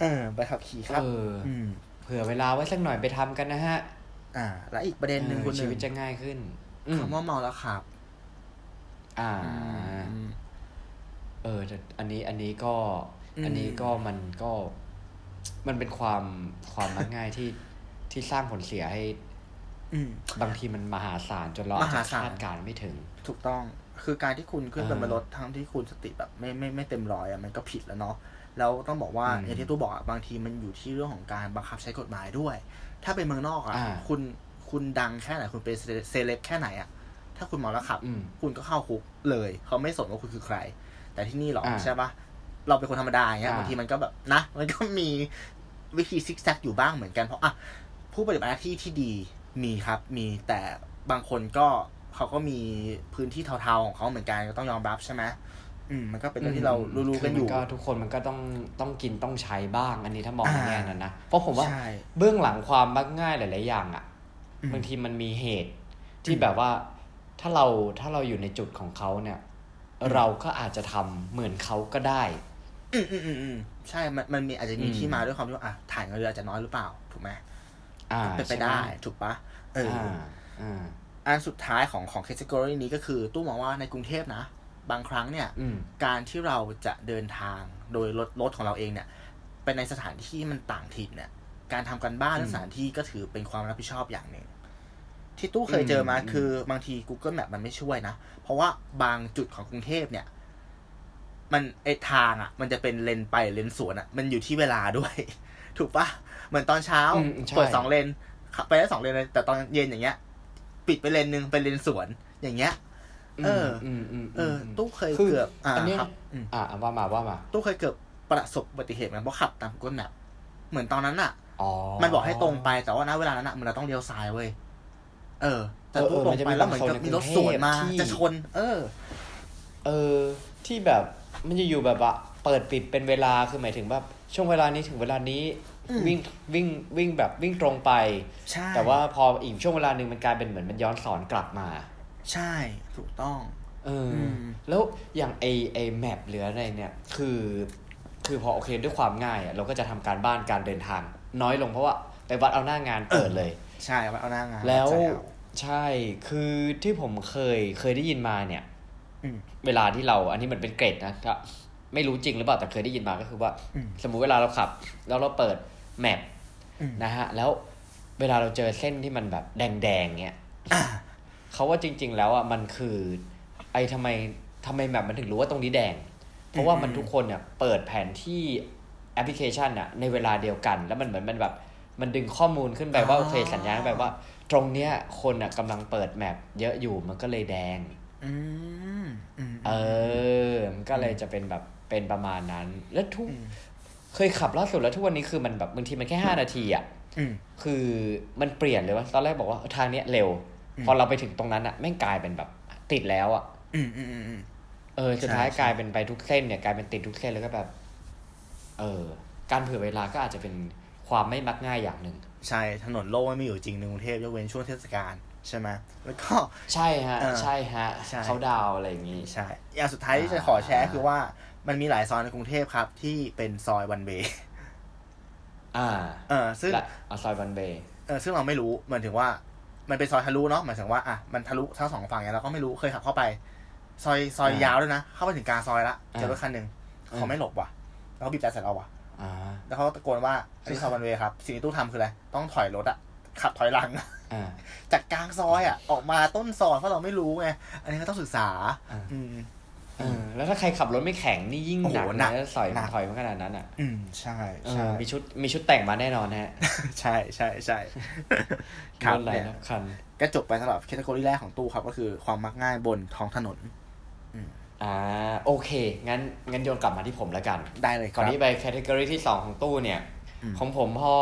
เออไปขับขี่ครับอืมเผื่อเวลาไว้สักหน่อยไปทำกันนะฮะ อ่า แล้วอีกประเด็นหนึ่งคุณชีวิตจะง่ายขึ้นคำว่าเมาแล้วขับ อ่า เอออันนี้อันนี้ก็ อันนี้ก็มันก็ มันเป็นความความมักง่ายที่ที่สร้างผลเสียให้บางทีมันมหาศาลจนเราอาจจะคาดการไม่ถึง ถูกต้อง คือการที่คุณขึ้นเป็นรถทั้งที่คุณสติแบบไม่ไม่ไม่เต็มร้อยอะมันก็ผิดแล้วเนาะแล้วต้องบอกว่าอย่างที่ตู้บอกบางทีมันอยู่ที่เรื่องของการบังคับใช้กฎหมายด้วย ถ้าเป็นเมืองนอกอะ คุณคุณดังแค่ไหนคุณเป็นเซเลบแค่ไหนอะ ถ้าคุณเมาแล้วขับ คุณก็เข้าคุกเลย เขาไม่สนว่าคุณคือใคร แต่ที่นี่หรอใช่ปะเราเป็นคนธรรมดาอย่างเงี้ยบางทีมันก็แบบนะ มันก็มีวิธีซิกแซกอยู่บ้างเหมือนกันเพราะอะผู้ปฏิบัติหน้าที่ที่ดีมีครับ มีแต่บางคนก็เขาก็มีพื้นที่เทาๆของเขาเหมือนกันก็ต้องยอมรับใช่ไหมอืมมันก็เป็นเรื่องที่เรารู้ๆกันอยู่ก็ทุกคนมันก็ต้องต้องกินต้องใช้บ้าง อันนี้ถ้ามองในแง่นั้นนะเพราะผมว่าเบื้องหลังความมักง่ายหลาย ๆ อย่างอะบางทีมันมีเหตุที่แบบว่า ถ้าเราถ้าเราอยู่ในจุดของเขาเนี่ย เราก็อาจจะทำเหมือนเขาก็ได้ อืมอืมอืมใช่ มันมันมีอาจจะมีที่มาด้วยความที่ว่าอะถ่ายเงินเดือนอาจจะน้อยหรือเปล่า ถูกไหมเป็นไปได้ถูกปะเอออันสุดท้ายของของแคตตากรีนี้ก็คือ ตู้มองว่าในกรุงเทพนะ บางครั้งเนี่ย การที่เราจะเดินทางโดยรถรถของเราเองเนี่ยไปในสถานที่มันต่างถิ่นเนี่ย การทำกันบ้านสถานที่ก็ถือเป็นความรับผิดชอบอย่างหนึ่ง ที่ตู้เคยเจอมาคือบางที Google Map มันไม่ช่วยนะ เพราะว่าบางจุดของกรุงเทพเนี่ย มันไอทางอะ มันจะเป็นเลนไปเลนสวนอะ มันอยู่ที่เวลาด้วย ถูกปะเหมือนตอนเช้าเปิดสองเลนไปได้สองเลนเลยแต่ตอนเย็นอย่างเงี้ย ปิดไปเลนหนึ่งเป็นเลนสวน อย่างเงี้ย เออเออ ตู้เคยเกือบ อ่าครับอ่าว่ามาว่ามาตู้เคยเกือบประสบอุบัติเหตุมันเพราะขับตาม Google Map เหมือนตอนนั้นอะมันบอกให้ตรงไปแต่ว่าณเวลานั้นอะมันเราต้องเลี้ยวซ้ายเว้ย เออ แต่ตู้ตรงไปแล้วเหมือนกับมีรถสวนมา จะชน เออ เออ ที่แบบมันจะอยู่แบบว่าเปิดปิดเป็นเวลาคือหมายถึงแบบช่วงเวลานี้ถึงเวลานี้วิ่งวิ่งวิ่งแบบวิ่งตรงไปใช่แต่ว่าพออีกช่วงเวลาหนึ่งมันกลายเป็นเหมือนมันย้อนสอนกลับมา ใช่ถูกต้อง เออ แล้วอย่างไอไอแมปหรืออะไรเนี่ย คือ คือพอโอเคด้วยความง่ายอะเราก็จะทำการบ้านการเดินทาง น้อยลงเพราะว่าไปวัดเอาหน้างานเปิดเลย ใช่วัดเอาหน้างานแล้วใช่คือที่ผมเคยเคยได้ยินมาเนี่ยเวลาที่เราอันนี้มันเป็นเกรดนะก็ไม่รู้จริงหรือเปล่าแต่เคยได้ยินมาก็คือว่า สมมุติเวลาเราขับ แล้วเราเปิดแมปนะฮะ แล้วเวลาเราเจอเส้นที่มันแบบแดงๆเนี่ยเขาว่าจริง ๆ แล้วอะมันคือ ไอ้ทำไมทำไมแมปมันถึงรู้ว่าตรงนี้แดง เพราะว่ามันทุกคนเนี่ยเปิดแผนที่แอปพลิเคชันอะในเวลาเดียวกัน แล้วมันเหมือนมันแบบ มันดึงข้อมูลขึ้นไปว่าโอเคสัญญาณแบบว่า ตรงเนี้ยคนอะกำลังเปิดแมปเยอะอยู่มันก็เลยแดงเออมันก็เลยจะเป็นแบบเป็นประมาณนั้น แล้วทุกเคยขับล่าสุดแล้วทุกวันนี้คือมันแบบบางทีมันแค่ห้านาทีอะคือมันเปลี่ยนเลยว่าตอนแรกบอกว่าทางเนี้ยเร็ว พอเราไปถึงตรงนั้นอะแม่งกลายเป็นแบบติดแล้วอะเออสุดท้ายกลายเป็นไปทุกเส้นเนี่ยกลายเป็นติดทุกเส้นแล้วก็แบบ เออ การเผื่อเวลาก็อาจจะเป็น ความไม่มักง่ายอย่างหนึ่ง ใช่ถนนโล่ไม่มีอยู่จริงในกรุงเทพยกเว้นช่วงเทศกาลใช่ไหมแล้วก็ใช่ฮะใช่ฮะเขาดาวอะไรอย่างนี้ใช่อย่างสุดท้ายที่จะขอแชร์คือว่ามันมีหลายซอยในกรุงเทพครับ ที่เป็นซอยวันเบย์อ่า เออซึ่งซอยวันเบย์เออซึ่งเราไม่รู้เหมือนถึงว่า มันเป็นซอยทะลุเนาะหมายถึงว่าอะมันทะลุทั้งสองฝั่งเนี่ยเราก็ไม่รู้เคยขับเข้าไป ซอยซอยยาวด้วยนะ เข้าไปถึงกลางซอยละเจอรถคันหนึ่งเขาไม่หลบว่ะแล้วเขาบีบแต่ใส่เราว่ะ แล้วเขาตะโกนว่าอันนี้ซอยวันเบย์ครับ สิ่งที่ตู้ทำคืออะไร ต้องถอยรถอะขับถอยหลังจากกลางซอยอะ ออกมาต้นซอยเพราะเราไม่รู้ไง อันนี้ก็ต้องศึกษา อืมแล้วถ้าใครขับรถไม่แข็งนี่ยิ่งหนักนะสอยถอยมาขนาดนั้นอะ อืมใช่ใช่มีชุดมีชุดแต่งมาแน่นอนฮะ ใช่ใช่ใช่ครับเนี่ยคันก็จบไปสำหรับแคตตาล็อแรกของตู้ครับ ก็คือความมักง่ายบนท้องถนน อ่าโอเค งั้นงั้นโยนกลับมาที่ผมแล้วกัน ได้เลยครับก่อนที่ไปแคตตากรีที่สองของตู้เนี่ย ของผมพอ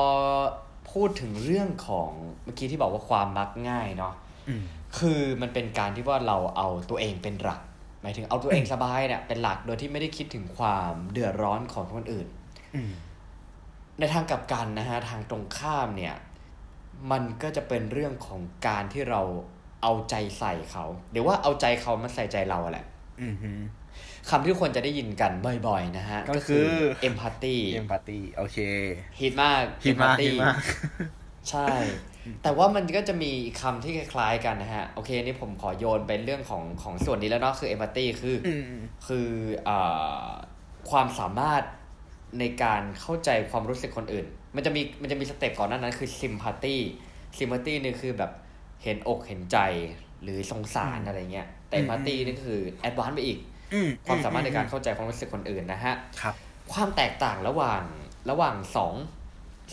พูดถึงเรื่องของเมื่อกี้ที่บอกว่าความมักง่ายเนาะคือมันเป็นการที่ว่าเราเอาตัวเองเป็นหลัก หมายถึงเอาตัวเองสบายเนี่ยเป็นหลักโดยที่ไม่ได้คิดถึงความเดือดร้อนของคนอื่นในทางกลับกันนะฮะทางตรงข้ามเนี่ย มันก็จะเป็นเรื่องของการที่เราเอาใจใส่เขาหรือว่าเอาใจเขามาใส่ใจเราแหละ คำที่ทุกคนจะได้ยินกันบ่อยๆ นะฮะ ก็คือ empathy empathy โอเคฮิตมากฮิตมากฮิตมากใช่ แต่ว่ามันก็จะมีคำที่คล้ายๆ กันนะฮะ โอเคนี่ผมขอโยนเป็นเรื่องของของส่วนนี้แล้วเนาะคือ empathy คือคืออความสามารถในการเข้าใจความรู้สึกคนอื่น มันจะมีมันจะมี step ก่อนนั้นนั้นคือ sympathy sympathy นี่คือแบบเห็นอกเห็นใจหรือสงสารอะไรเงี้ย แต่ empathy นี่คือ advance ไปอีกความสามารถในการเข้าใจความรู้สึกคนอื่นนะฮะครับความแตกต่างระหว่างระหว่างสอง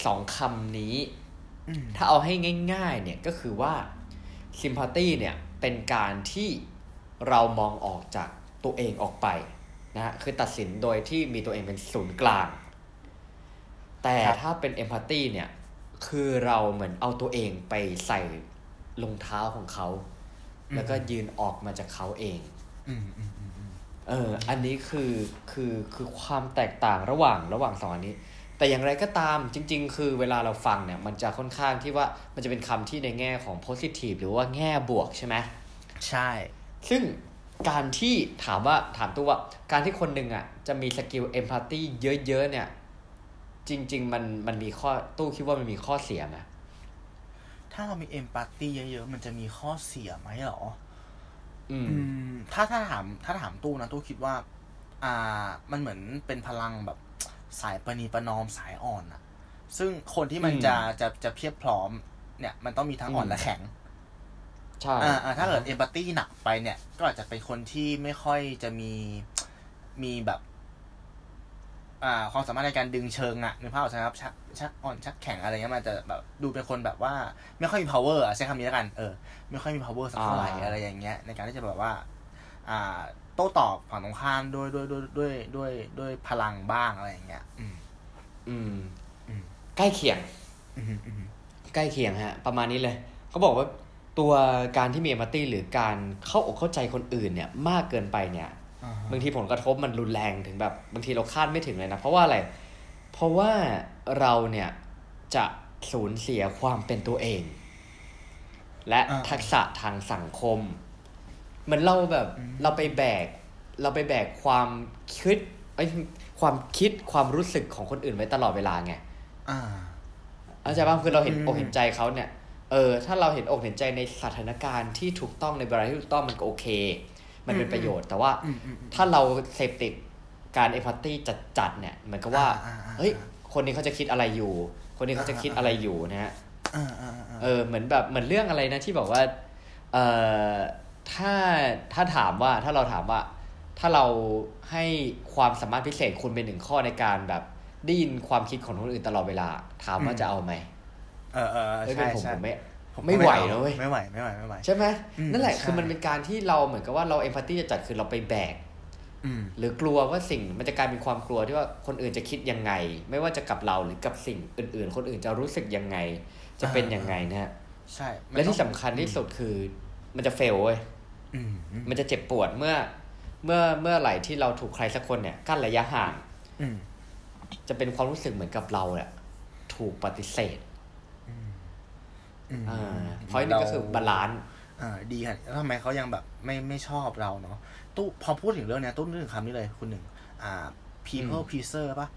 สองคำนี้ ถ้าเอาให้ง่ายๆ เนี่ยก็คือว่า sympathy เนี่ยเป็นการที่เรามองออกจากตัวเองออกไปนะฮะคือตัดสินโดยที่มีตัวเองเป็นศูนย์กลาง แต่ถ้าเป็น empathy เนี่ยคือเราเหมือนเอาตัวเองไปใส่รองเท้าของเขา แล้วก็ยืนออกมาจากเขาเองเอออันนี้คือคือคือความแตกต่างระหว่างระหว่างสองอันนี้ แต่อย่างไรก็ตามจริง ๆ คือเวลาเราฟังเนี่ย มันจะค่อนข้างที่ว่ามันจะเป็นคำที่ในแง่ของ positive หรือว่าแง่บวกใช่ไหมใช่ ซึ่งการที่ถามว่าถามตัวว่า การที่คนหนึ่งอะจะมีสกิลเอมพัตตีเยอะๆเนี่ย จริง ๆ มันมันมีข้อตู้คิดว่ามันมีข้อเสียไหมถ้าเรามีเอมพัตตีเยอะๆ มันจะมีข้อเสียไหมหรอออืมอืม ถ้าถ้าถามถ้าถามตู้นะตู้คิดว่า อ่า มันเหมือนเป็นพลังแบบสายประนีประนอมสายอ่อนอะซึ่งคนที่มันอืมจะจะจะเพียบพร้อม เนี่ย มันต้องมีทั้งอ่อนอืมและแข็ง ใช่อ่าอ่าถ้าเกิดเอมพัตตีหนักไปเนี่ย ก็อาจจะเป็นคนที่ไม่ค่อยจะมีมีแบบอ่า ความสามารถในการดึงเชิงอะนึกภาพออกใช่ไหมครับชักชักอ่อนชักแข็งอะไรเงี้ยมันจะแบบดูเป็นคนแบบว่าไม่ค่อยมี power อะใช้คำนี้แล้วกันเออไม่ค่อยมี power สักเท่าไหร่อ่าอะไรอย่างเงี้ยในการที่จะแบบว่า อ่าโต้ตอบฝั่งตรงข้ามด้วยด้วยด้วยด้วยด้วยด้วยพลังบ้างอะไรอย่างเงี้ย อืม อืมอืมใกล้เคียงอืมอืมใกล้เคียงฮะ ประมาณนี้เลยเขาบอกว่าตัวการที่มีเอมพัตตีหรือการเข้าอกเข้าใจคนอื่นเนี่ย มากเกินไปเนี่ยอ่าฮะ บางทีผลกระทบมันรุนแรงถึงแบบบางทีเราคาดไม่ถึงเลยนะ เพราะว่าอะไร เพราะว่าเราเนี่ยจะสูญเสียความเป็นตัวเอง และอ่าทักษะทางสังคมเหมือนเราแบบอืมเราไปแบก เราไปแบกความคิดไอ้ยความคิดความรู้สึกของคนอื่นไว้ตลอดเวลาไงอ่าเข้าใจป่ะคือเราเห็นอืมอกเห็นใจเขาเนี่ยเออถ้าเราเห็นอกเห็นใจในสถานการณ์ที่ถูกต้องในเวลาที่ถูกต้องมันก็โอเค มันเป็นประโยชน์ แต่ว่าอืมอืมอืมถ้าเราเสพติดการเอพัตตี้จัดๆเนี่ยเหมือนกับว่าอ่าอ่าอ่าเฮ้ยคนนี้เขาจะคิดอะไรอยู่ คนนี้เขาจะคิดอะไรอยู่นะฮะอ่าอ่าอ่าเออเหมือนแบบเหมือนเรื่องอะไรนะที่บอกว่าเอ่อถ้าถ้าถามว่าถ้าเราถามว่า ถ้าเราให้ความสามารถพิเศษคุณเป็นหนึ่งข้อในการแบบได้ยินความคิดของคนอื่นตลอดเวลา ถามว่าจะเอาไหมเออเออเฮ้ยเป็ใช่นผมใช่ผมไม่ผม ไม่ไหวนะเว้ยไม่ไหวไม่ไหวไม่ไหวใช่ไหมอืมนั่นแหละใช่คือมันเป็นการที่เราเหมือนกับว่าเราเอมพัตตี้จะจัดคือเราไปแบกอืมหรือกลัวว่าสิ่งมันจะกลายเป็นความกลัวที่ว่าคนอื่นจะคิดยังไง ไม่ว่าจะกับเราหรือกับสิ่งอื่น ๆ คนอื่นจะรู้สึกยังไง จะเป็นยังไงนะฮะใช่มันและที่ต้องสำคัญที่สุดคือมันจะเฟลเว้ยอืมอืมมันจะเจ็บปวดเมื่อ เมื่อเมื่อไหร่ที่เราถูกใครสักคนเนี่ย กั้นระยะห่างอืมจะเป็นความรู้สึกเหมือนกับเราเนี่ยถูกปฏิเสธอืม อ่าเพราะนี่ก็คือ balanceอ่าดีค่ะแล้วทำไมเขายังแบบไม่ไม่ชอบเราเนาะตู้พอพูดถึงเรื่องเนี้ยตู้นึกถึงคำนี้เลยคุณหนึ่งอ่า people pleaser ป่ะ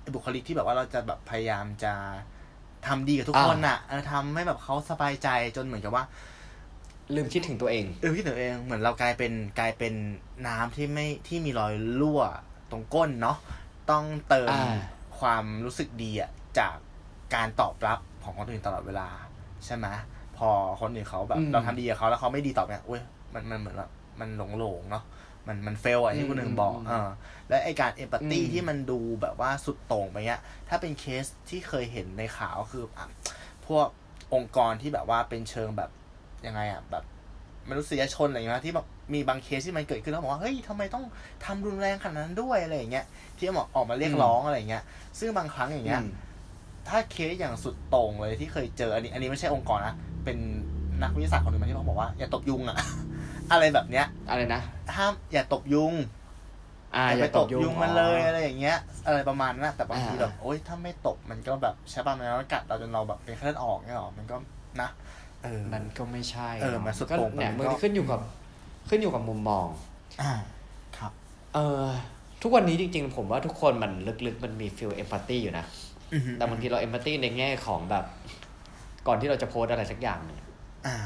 ไอ้บุคลิกที่แบบว่าเราจะแบบพยายามจะทำดีกับทุกคนน่ะเออทำให้แบบเขาสบายใจจนเหมือนกับว่า ลืมคิดถึงตัวเองเออคิดถึงเองเหมือนเรากลายเป็นกลายเป็นน้ำที่ไม่ที่มีรอยรั่วตรงก้นเนาะต้องเติมอ่าความรู้สึกดีอะจากการตอบรับของคนอื่นตลอดเวลา ใช่ไหมพอคนอื่นเขาแบบอืมเราทำดีกับเขาแล้วเขาไม่ดีตอบเนี่ยเว้ยมันมันเหมือนแบบมันหลงหลงๆเนาะมันมัน fail อะที่คุณหนึ่งบอกอืมเออและไอการ empathy อืมที่มันดูแบบว่าสุดโต่งไปเงี้ย ถ้าเป็นเคสที่เคยเห็นในข่าวคืออะพวกองค์กรที่แบบว่าเป็นเชิงแบบยังไงอะแบบมนุษยชนอะไรอย่างเงี้ยที่แบบมีบางเคสที่มันเกิดขึ้นแล้วบอกว่าเฮ้ยทำไมต้องทำรุนแรงขนาดนั้นด้วยอะไรอย่างเงี้ยที่ออกออกมาเรียกร้องอะไรอย่างเงี้ย ซึ่งบางครั้งอย่างเงี้ยอืม ถ้าเคสอย่างสุดโต่งเลยที่เคยเจออันนี้ อันนี้ไม่ใช่องค์กรนะ เป็นนักวิทยาศาสตร์คนหนึ่งมาที่เขาบอกว่าอย่าตบยุงอะ อะไรแบบเนี้ย อะไรนะ ห้ามอย่าตบยุงอ่าอย่าอไปย่าตตบบยุยุงงมันเลยอ๋ออะไรอย่างเงี้ย อะไรประมาณนั้นนะแต่บางทีอ่าแบบโอ๊ยถ้าไม่ตบมันก็แบบใช่ป่ะมันก็กัดเราจนเราแบบเป็นไข้เลือดออกเนี่ยหรอมันก็นะเออมันก็ไม่ใช่เออเนาะมันสุดก็โต่งเนี่ยมันมันก็ขึ้นอยู่กับขึ้นอยู่กับมุมมองอ่าครับ เออทุกวันนี้จริง ๆ ผมว่าทุกคนมันลึกๆ มันมี feel empathy อยู่นะอือฮึ แต่บางทีเรา empathy ในแง่ของแบบ ก่อนที่เราจะโพสต์อะไรสักอย่างหนึ่งอ่า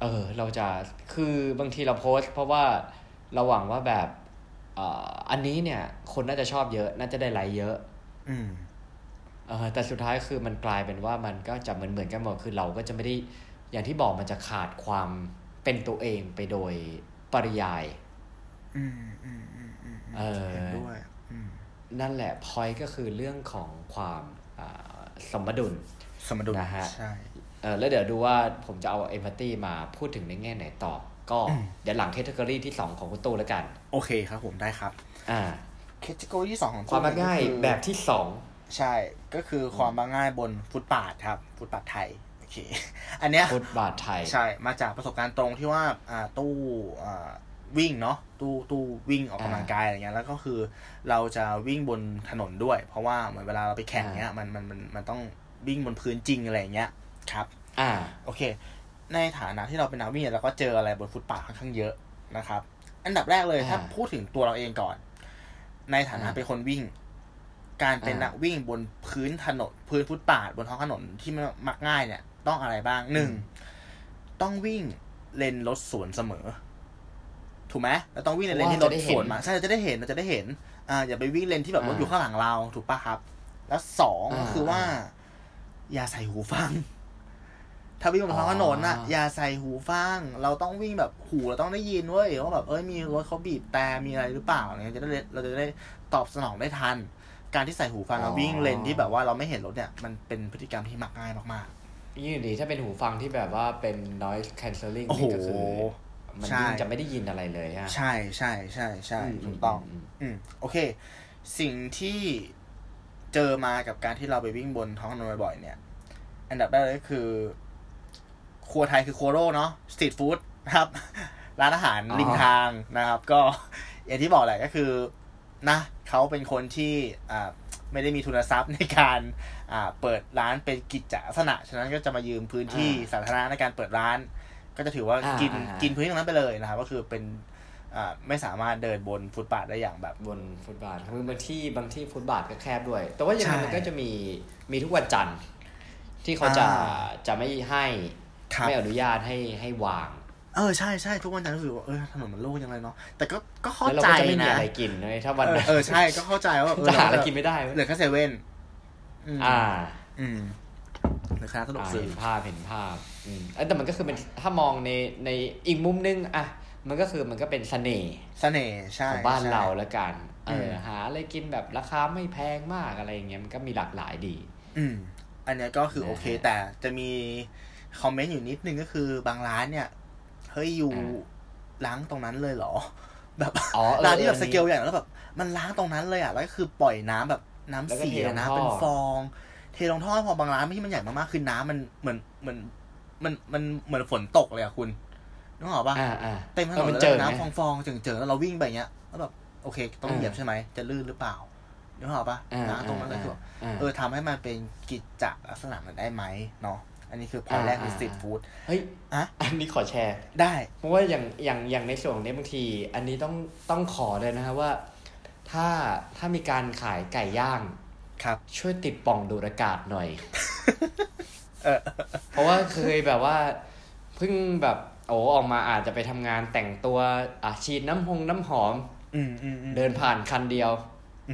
เออ เราจะคือบางทีเราโพสต์เพราะว่าเราหวังว่าแบบเอ่ออันนี้เนี่ย คนน่าจะชอบเยอะ น่าจะได้ไลค์เยอะอืมเออแต่สุดท้ายคือมันกลายเป็นว่ามันก็จะเหมือนเหมือนๆกันหมดคือเราก็จะไม่ได้อย่างที่บอกมันจะขาดความเป็นตัวเองไปโดยปริยาย อืมอืมอืมอืมเออเห็นด้วยอืม นั่นแหละพอยก็คือเรื่องของความอ่าสมดุลสมดุลนะฮะใช่เออแล้วเดี๋ยวดูว่าผมจะเอาเอมพัตตีมาพูดถึงในแง่ไหนต่อ ก็อืมเดี๋ยวหลังเทคโนโลยีที่ 2 ของคุณตู้แล้วกัน โอเคครับผมได้ครับ อ่าแคตตากรีที่สองของความมักง่ายก็คือแบบที่ใช่ก็คือความมักง่ายบนฟุตบาทครับ ฟุตบาทไทยโอเคอันเนี้ย2ฟุตบาทไทย ใช่มาจากประสบการณ์ตรงที่ว่าอ่าตู้อ่า วิ่งเนาะตู้ตู้วิ่งออกกำลังกายอะไรเงี้ยแล้วก็คือเราจะวิ่งบนถนนด้วย เพราะว่าเหมือนเวลาเราไปแข่งเนี้ยมันมันมันมันต้องวิ่งบนพื้นจริงอะไรเงี้ยครับ อ่าโอเค ในฐานะที่เราเป็นนักวิ่งเนี่ยเราก็เจออะไรบนฟุตบาทค่อนข้างเยอะนะครับ อันดับแรกเลยอ่าถ้าพูดถึงตัวเราเองก่อน ในฐานะอ่าเป็นคนวิ่ง การเป็นอ่านันักวิ่งบนพื้นถนนพื้นฟุตบาทบนท้องถนนที่มันมักง่ายเนี่ย ต้องอะไรบ้างหนึ่งต้องวิ่งเลนรถสวนเสมอ ถูกไหมเราต้องวิ่งในเลนที่รถสวนมาใช่เราจะได้เห็นเราจะได้เห็นอ่าอย่าไปวิ่งเลนที่แบบรถอยู่ข้างหลังเราถูกปะครับ แล้วสองก็คือว่า อย่าใส่หูฟัง ถ้าวิ่งบนท้องถนนน่ะ อย่าใส่หูฟัง เราต้องวิ่งแบบหูเราต้องได้ยินเว้ยว่าแบบเอ้ยมีรถเขาบีบแต่มีอะไรหรือเปล่าเนี่ยจะได้เราจะได้ตอบสนองได้ทัน การที่ใส่หูฟังแล้ววิ่งเลนที่แบบว่าเราไม่เห็นรถเนี่ยมันเป็นพฤติกรรมที่มักง่ายมากๆยิ่งดีถ้าเป็นหูฟังที่แบบว่าเป็น noise cancelling นี่ก็คือ มันยิ่งจะไม่ได้ยินอะไรเลยฮะใช่ใช่ใช่ใช่ถูกต้อง อืมโอเค สิ่งที่เจอมากับการที่เราไปวิ่งบนท้องถนนบ่อยๆเนี่ย อันดับแรกเลยก็คือ ครัวไทยคือครัวโร่เนาะสตรีทฟู้ดนะครับ ร้านอาหารริมทางนะครับ ก็อย่างที่บอกแหละก็คือ นะเขาเป็นคนที่อ่าไม่ได้มีทุนทรัพย์ในการอ่าเปิดร้านเป็นกิจลักษณะ ฉะนั้นก็จะมายืมพื้นที่สาธารณะในการเปิดร้าน ก็จะถือว่ากินกินพื้นที่ตรงนั้นไปเลยนะครับก็คือเป็นอ่าไม่สามารถเดินบนฟุตบาทได้อย่างแบบบนฟุตบาทคือบางที่บางที่ฟุตบาทก็แคบด้วย แต่ว่าอย่างนั้นมันก็จะมีมีทุกวันจันทร์ที่เขาจะจะไม่ให้ไม่อนุญาตให้ให้วาง เออใช่ใช่ทุกวันจันทร์รู้สึกว่าเออถนนมันโล่งยังไงเนาะแต่ก็ก็เข้าใจนะไม่มีอะไรกินเลยถ้าวันเออใช่ก็เข้าใจว่าจะหาอะไรกินไม่ได้เหลือแค่เซเว่นอ่า อืม เหลือแค่สนุกเห็นภาพเห็นภาพอืมแต่มันก็คือเป็นถ้ามองในในอีกมุมนึงอะมันก็คือมันก็เป็นเสน่ห์เสน่ห์ใช่ของบ้านเราแล้วกันเออหาอะไรกินแบบราคาไม่แพงมากอะไรอย่างเงี้ยมันก็มีหลากหลายดี อืม อันนี้ก็คือโอเค แต่จะมีคอมเมนต์อยู่นิดนึงก็คือบางร้านเนี่ยเฮ้ยอยู่ล้างตรงนั้นเลยเหรอ แบบร้านที่แบบสเกลอย่างแล้วแบบ มันล้างตรงนั้นเลยอะแล้วก็คือปล่อยน้ำแบบน้ำเสียนะเป็นฟอง เทลงท่อพอบางร้านที่มันใหญ่มากๆคือน้ำมันเหมือนเหมือนมันมันเหมือนฝนตกเลยอะคุณนึกออกปะเต็มถนนแล้วน้ำฟองๆเจิงๆแล้วเราวิ่งไปเงี้ยแล้วแบบโอเค ต้องเหยียบใช่ไหมจะลื่นหรือเปล่านึกออกปะน้ำตรงนั้นเลยคือเออทำให้มันเป็นกิจจลักษณะมันได้ไหมเนาะอันนี้คือพอยแรกคือสตรีทฟู้ดเฮ้ยอะอันนี้ขอแชร์ ได้ เพราะว่าอย่างอย่างอย่างในส่วนนี้บางที อันนี้ต้องต้องขอเลยนะครับว่า ถ้าถ้ามีการขายไก่ย่าง ครับ ช่วยติดป่องดูดอากาศหน่อย เพราะว่าเคยแบบว่าเพิ่งแบบโอ้ออกมาอาจจะไปทำงานแต่งตัวอะฉีดน้ำหงน้ำหอมเดินผ่านคันเดียว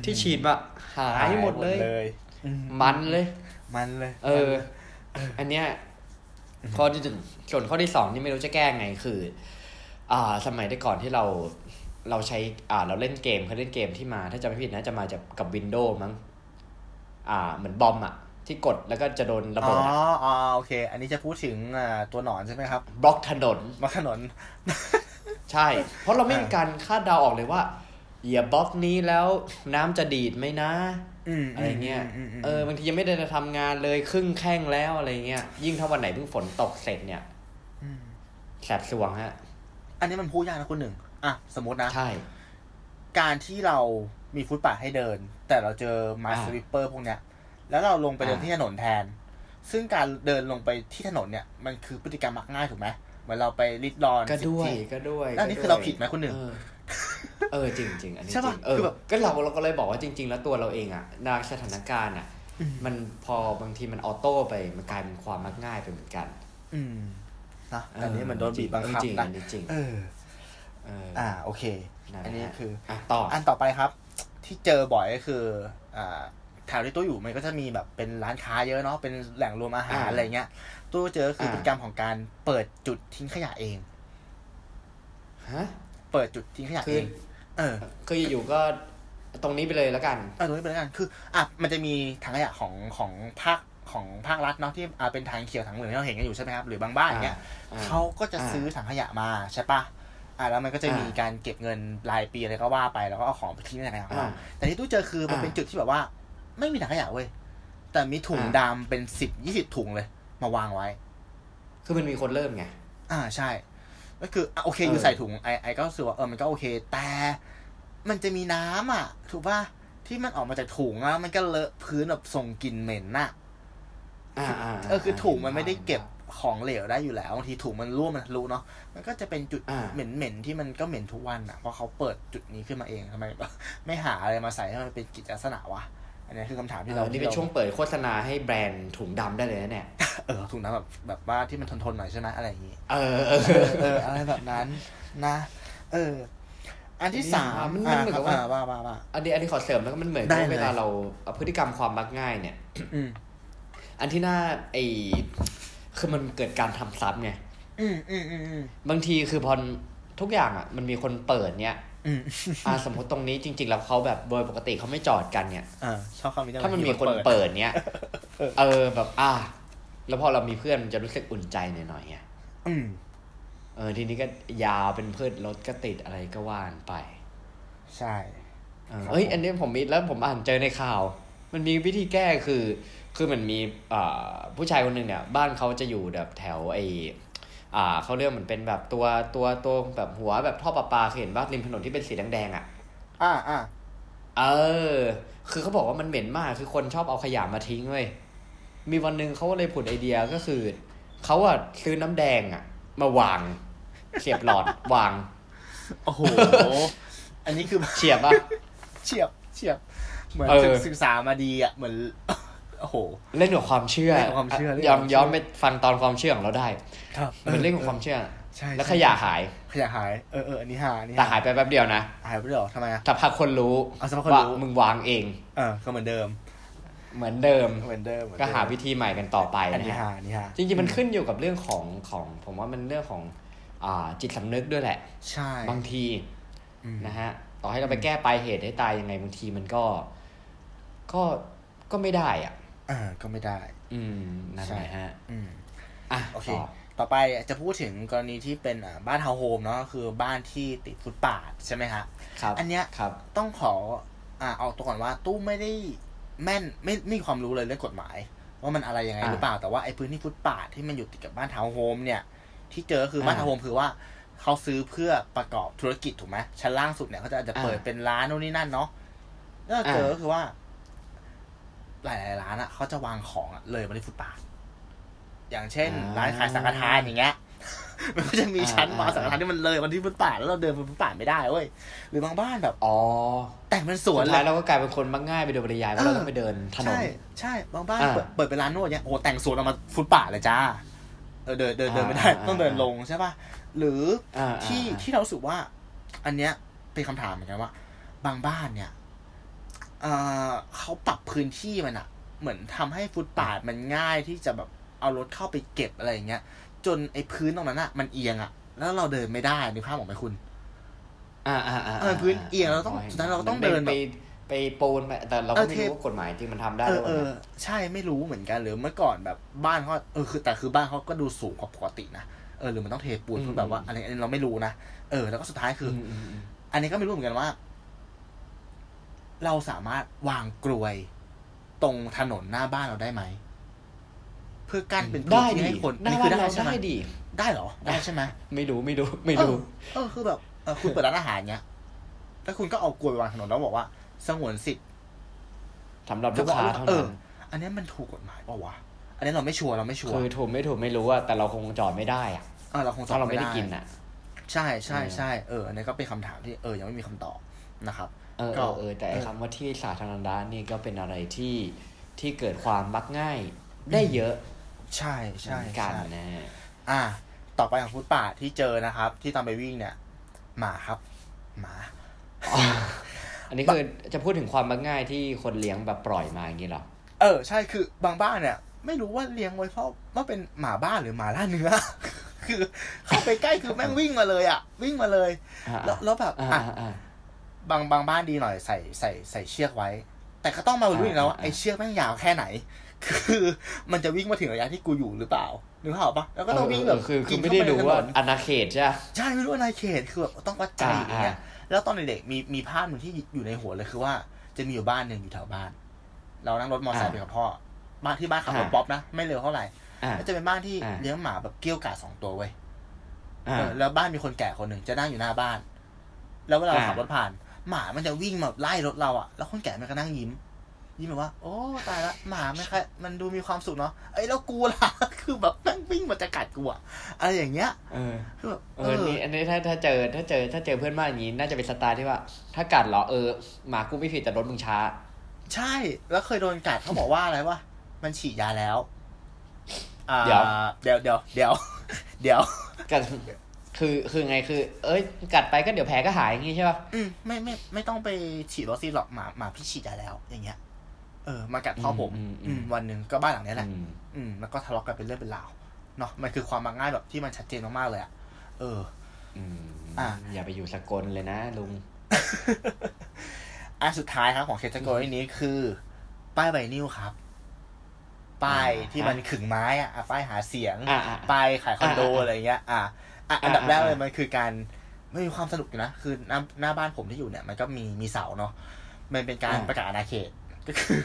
ที่ฉีดมาหายหมดเลย มันเลย มันเลย เออ อันเนี้ยข้อที่ส่วนข้อที่สองนี่ไม่รู้จะแก้ไงคือ อ่า สมัยได้ก่อนที่เราเราใช้อ่าเราเล่นเกมเขาเล่นเกมที่มา ถ้าจำไม่ผิดนะจะมาจากกับวินโดว์มั้ง อ่าเหมือนบอมอะที่กดแล้วก็จะโดนระเบิดอ๋ออ๋อโอเค อันนี้จะพูดถึงตัวหนอนใช่ไหมครับ บล็อกถนนบล็อกถนน ใช่ เพราะเราไม่มีการคาดเดาออกเลยว่าอย่าบล็อกนี้แล้วน้ำจะดีดไหมนะอะไรเงี้ยเออบางทียังไม่ได้ทำงานเลยครึ่งแข้งแล้วอะไรเงี้ยยิ่งถ้าวันไหนเพิ่งฝนตกเสร็จเนี่ยแสบทรวงฮะ อันนี้มันพูดยากนะคุณหนึ่งอะสมมตินะใช่ การที่เรามีฟุตบาทให้เดิน แต่เราเจอ minesweeper พวกเนี้ย แล้วเราลงไปเดินที่ถนนแทน ซึ่งการเดินลงไปที่ถนนเนี่ย มันคือพฤติกรรมมักง่ายถูกไหมเหมือนเราไปริดรอนก็ด้วยก็ด้วยแล้วนี่คือเราผิดไหมคนหนึ่งเออจริงจริงอันนี้จริงเออก็เราเราก็เลยบอกว่าจริง ๆ แล้วตัวเราเองอะในสถานการณ์อะ มันพอบางทีมันออโต้ไปมันกลายเป็นความมักง่ายไปเหมือนกัน อืมนะอันนี้มันโดนบีบบังคับนะจริงเอออ่าโอเค อันนี้คือต่ออันต่อไปครับ ที่เจอบ่อยก็คืออ่าแถวที่ตู้อยู่มันก็จะมีแบบเป็นร้านค้าเยอะเนาะเป็นแหล่งรวมอาหารอะไรเงี้ย ตู้เจอคือพฤติกรรมของการเปิดจุดทิ้งขยะเองฮะเปิดจุดทิ้งขยะเองเออคืออยู่ก็ตรงนี้ไปเลยแล้วกันเออตรงนี้ไปแล้วกันคืออะมันจะมีถังขยะของของภาคของภาครัฐเนาะที่อ่าเป็นทางเขียวถังเหลืองที่เราเห็นกันอยู่ใช่ไหมครับหรือบางบ้านเนี้ยเขาก็จะซื้อถังขยะมาใช่ปะ อ่าแล้วมันก็จะมีการเก็บเงินรายปีอะไรก็ว่าไปแล้วก็เอาของไปทิ้งในถังขยะแต่ที่ตู้เจอคือมันเป็นจุดที่แบบว่า ไม่มีถังขยะเว้ยแต่มีถุงดำเป็นสิบยี่สิบถุงเลย มาวางไว้ คือมันมีคนเริ่มไง อ่าใช่ ก็คือโอเคอยู่ใส่ถุงไอไอก็รู้สึกว่าเออมันก็โอเค แต่มันจะมีน้ำอะ ถูกป่ะที่มันออกมาจากถุงอะมันก็เลอะพื้นแบบส่งกลิ่นเหม็นน่ะเออคือถุงมันไม่ได้เก็บ ของเหลวได้อยู่แล้วบางทีถุงมันร่วมมันรู้เนาะมันก็จะเป็นจุดเหม็นๆที่มันก็เหม็นทุกวันอะเพราะเขาเปิดจุดนี้ขึ้นมาเองทำไมไม่หาอะไรมาใส่ให้มันเป็นกิจลักษณะวะอันนี้คือคำถามที่เอเราอนี่เป็นช่วงเปิดโฆษณาให้แบรนด์ถุงดำได้เลยนะเนี่ยเออถุงน้ำแบบแบบว่าที่มันทนๆหน่อยใช่ไหมอะไรอย่างงี้เออเออเออเอออะไรแบบนั้นนะ เออ อันที่สามมันอ่ามันเหมือนคกัรับบว่าอ่าว่าว่าว่าอันนี้อันนี้ขอเสริมแล้วก็มันเหมือนได้กับเลยเวลาเราเอาพฤติกรรมความมักง่ายเนี่ยอืมอันที่น่าไอ คือมันเกิดการทำซ้ำไงอืมอืมอืมอืมบางทีคือพอทุกอย่างอะ มันมีคนเปิดเนี่ยอืมอ่าสมมติตรงนี้จริง ๆ แล้วเขาแบบโดยปกติเขาไม่จอดกันเนี่ยอ่าชอบคำนี้จังถ้ามันมีคนเปิดเนี่ยเออแบบ อ่า แล้วพอเรามีเพื่อนมันจะรู้สึกอุ่นใจหน่อยๆไงอืมเออทีนี้ก็ยาวเป็นเพื่อนรถก็ติดอะไรก็ว่านไป ใช่เออครับเอ้ยผมอันนี้ผมมีแล้วผมอ่านเจอในข่าว มันมีวิธีแก้คือ คือมันมีอ่าผู้ชายคนหนึ่งเนี่ยบ้านเขาจะอยู่แบบแถวไออ่าเขาเรียกเหมือนเป็นแบบตัวตัวตัวแบบหัวแบบท่อประปาเคยเห็นบ้านริมถนนที่เป็นสีแดงๆอะ อ่าอ่าเออ คือเขาบอกว่ามันเหม็นมากคือคนชอบเอาขยะมาทิ้งเว้ยมีวันหนึ่งเขาก็เลยผุดไอเดียก็คือเขาอะซื้อน้ำแดงอะมาวาง เสียบหลอดวาง โอ้โห อันนี้คือเฉียบอะเฉียบเฉียบ เหมือนเออศึกศึกษามาดีอะเหมือน โอ้โห เล่นกับความเชื่อเล่นกับความเชื่อเล่นกับย้อนความเชื่อย้อนไปฟังตอนความเชื่อของเราได้ ครับมันเล่นกับความเชื่อ ใช่แล้วใช่ ขยะหาย ขยะหาย เออเอออันนี้หาอันนี้แต่หายไปแป๊บเดียวนะหายไปเลยเหรอทำไมอะ แต่พักคนรู้เอาสักพักคนว่ารู้มึงวางเอง เออก็เหมือนเดิม เหมือนเดิม เหมือนเดิมเมือนก็เดิมหาวิธีใหม่กันต่อไปอันนะนี้ฮะ หาอันนี้หาจริงๆ มันขึ้นอยู่กับเรื่องของของ ผมว่ามันเรื่องของอ่าจิตสำนึกด้วยแหละ ใช่บางทีอืมนะฮะ ต่อให้เราไปแก้ปลายเหตุให้ตายยังไงบางทีมันก็ ก็ก็ไม่ได้อะ อ่าก็ไม่ได้ อืมนั่นใช่แหละฮะอืมอะโอเคต่อต่อไปจะพูดถึงกรณีที่เป็นอ่าบ้านทาวน์โฮมเนาะคือบ้านที่ติดฟุตปาดใช่ไหมฮะครับ อันเนี้ยครับต้องขออ่าเอาตัวก่อนว่าตู้ไม่ได้แม่นไม่ไม่มีความรู้เลยเรื่องกฎหมาย ว่ามันอะไรยังไงอ่าหรือเปล่าแต่ว่าไอ้พื้นที่ฟุตปาดที่มันอยู่ติดกับบ้านทาวน์โฮมเนี่ยที่เจอคือบ้านอ่าทาวน์โฮมคือว่าเขาซื้อเพื่อประกอบธุรกิจถูกไหมชั้นล่างสุดเนี่ยเขาจะอาจจะเปิดอ่าเป็นร้านนู่นนี่นั่นเนาะแล้วเราเจออ่าก็คือว่า หลายๆร้านอะเขาจะวางของอะเลยมาที่ฟุตปาดอย่างเช่น ร้านขายสังฆทานอย่างเงี้ย มันก็จะมีชั้นวางสังฆทานที่มันเลยมาที่ฟุตปาดแล้วเราเดินบนฟุตปาดไม่ได้เว้ยหรือบางบ้านแบบอ๋อแต่งเป็นสวนสุดเลท้ายยเราก็กลายเป็นคนมักง่ายไปโดยปริยายเพราะเราต้องไปเดินถนนใช่ใช่บางบ้านอ่าเปิดเปิดเป็นร้านนวดเนี้ยโอ้โหแต่งสวนออกมาฟุตปาดเลยจ้าเออเดินเดินเดินไม่ได้อ่าต้องเดินอ่าลงใช่ป่ะหรืออ่าที่อ่าที่เรารู้สึกว่า อันเนี้ยเป็นคำถามเหมือนกันว่า บางบ้านเนี่ย เออเขาปรับพื้นที่มันอะเหมือนทำให้ฟุตปาดมันง่ายที่จะแบบเอารถเข้าไปเก็บอะไรอย่างเงี้ย จนไอ้พื้นตรงนั้นอะมันเอียงอะแล้วเราเดินไม่ได้นึกภาพออกไหมคุณ อ่าอ่าอ่าเออพื้นเอียงเราต้องสุดท้ายเราต้องเดินแบบไปไปปูนไปแต่เราเอก็อไม่เทปรู้ว่ากฎหมายจริงมันทำได้เอหรืออเปเอล่าอใช่ไม่รู้เหมือนกันหรือเมื่อก่อนแบบบ้านเขาเออคือแต่คือบ้านเขาก็ดูสูงกว่าปกตินะเออหรือมันต้องเทปูนเพื่อแบบว่าอะไรอันนี้เราไม่รู้นะเออ แล้วก็สุดท้ายคือมออืมอืมอันนี้ก็ไม่รู้เหมือนกันว่า เราสามารถวางกลวยตรงถนนหน้าบ้านเราได้ไหม เพื่อกั้นเป็นพื้นได้ที่ดีให้คนหน้านี่บ้าคืนเราใช่ไหมได้ดีได้เหรอ ได้ใช่ไหมไม่รู้ไม่รู้ไม่รู้เออคือแบบเออคุณเปิดร้านอาหารเงี้ยแล้วคุณก็เอากลวยวางถนนแล้วบอกว่า สงวนสิทธิ์สำหรับลูกค้าเท่าเอนั้อนอันนี้มันถูกกฎหมายเปล่าวะอันนี้เราไม่ชัวร์เราไม่ชัวร์คือถูกไม่ถูกไม่รู้อะแต่เราคงจอดไม่ได้อะเออเราคงตถ้าอบเราไม่ไม่ได้ได้กินอะใช่ใช่เออใช่เอออันนี้ก็เป็นคำถามที่เออยังไม่มีคำตอบนะครับ เออก็เออเออแต่ไอ้เออคำว่าที่สาธารณะนี่ก็เป็นอะไรที่ที่เกิดความมักง่ายได้เยอะ ใช่ใช่เหมือนกันใช่นะฮะอะต่อไปของฟุตป่าทที่เจอนะครับ ที่ตอนไปวิ่งเนี่ย หมาครับ หมาอันนี้คือจะพูดถึงความมักง่ายที่คนเลี้ยงแบบปล่อยมาอย่างนี้เหรอ เออ ใช่คือบางบ้านเนี่ย ไม่รู้ว่าเลี้ยงไว้เพราะว่าเป็นหมาบ้านหรือหมาล่าเนื้อ คือเข้าไปใกล้คือแม่งวิ่งมาเลยอะ วิ่งมาเลยอ่าแล้วแล้วแบบอ่าอะอ่าอ่า บางบางบ้านดีหน่อยใส่ใส่ใส่เชือกไว้ แต่ก็ต้องมารู้อีกแล้วว่าอ่าไอ้เชือกแม่งยาวแค่ไหน คือมันจะวิ่งมาถึงระยะที่กูอยู่หรือเปล่านึกภาพออกปะแล้วก็ต้องวิ่งแบบเออคือคือกินไม่เข้าได้ปในรู้ถนนว่าอาณาเขตใช่ไหมใช่ไม่รู้ว่าในเขตคือแบบต้องวัดใจอ่าอย่างเงี้ยอ่าแล้วตอนเด็กๆมีมีภาพหนึ่งที่อยู่ในหัวเลยคือว่าจะมีอยู่บ้านหนึ่งอยู่แถวบ้าน เรานั่งรถมอเตอร์ไซค์ไปกับพ่อบ้านที่บ้านขับรถป๊อปนะไม่เร็วเท่าไหร่อ่าแล้วจะเป็นบ้านที่อ่าเลี้ยงหมาแบบเกี้ยวกาดสองตัวเว้ยอ่าเออแล้วบ้านมีคนแก่คนหนึ่งจะนั่งอยู่หน้าบ้าน แล้วเวลาเราอ่าขับรถผ่าน หมามันจะวิ่งมาไล่รถเราอะแล้วคนแก่มันก็นั่งยิ้ม ยิ้มแบบว่า โอ้ตายละหมาไม่ค่อยมันดูมีความสุขเนาะเอ้ยแล้วกูล่ะ คือแบบแม่งวิ่งมาจะกัดกูอะอะไรอย่างเงี้ยเออคือแบบเออนี่อันนี้ถ้าถ้าเจอถ้าเจอ ถ้าเจอเพื่อนบ้านอย่างนี้น่าจะเป็นสไตล์ที่ว่า ถ้ากัดเหรอเออหมากูไม่ผิดแต่รถมึงช้า ใช่แล้วเคยโดนกัดเขาบอกว่าอะไรวะมันฉีดยาแล้วเดี๋ยวเดี๋ยวเดี๋ยวเดี๋ยวเดี๋ยวกัด คือคือไงคือ เอ้ย กัดไปก็เดี๋ยวแผลก็หายอย่างงี้ใช่ป่ะอืมไม่ไม่ไม่ต้องไปฉีดวัคซีนหรอกหมาหมาพี่ฉีดยาแล้ว อย่างเงี้ย เออ มากัดพ่อผม อืมวันหนึ่งก็บ้านหลังนี้แหละอืมแล้วก็ทะเลาะกันเป็นเรื่องเป็นราวเนาะมันคือความมักง่ายแบบที่มันชัดเจนมากๆเลยอะเอออืมอะอย่าไปอยู่สกลเลยนะลุงอันสุดท้ายครับของเคสโกรนี้คือ ป้ายไวนิลครับ ป้ายอ่าที่มันขึงไม้อะอะป้ายหาเสียงอ่าอ่าป้ายขายคอนโดอ่าอ่าอะไรเงี้ย อะอะอ่า อันดับแรกอ่าเลยมันคือการไม่มีความสนุกอยู่นะคือหน้าหน้าบ้านผมที่อยู่เนี่ย มันก็มีมีเสาเนาะมันเป็นการอ่าประกาศอาณาเขตก็คือ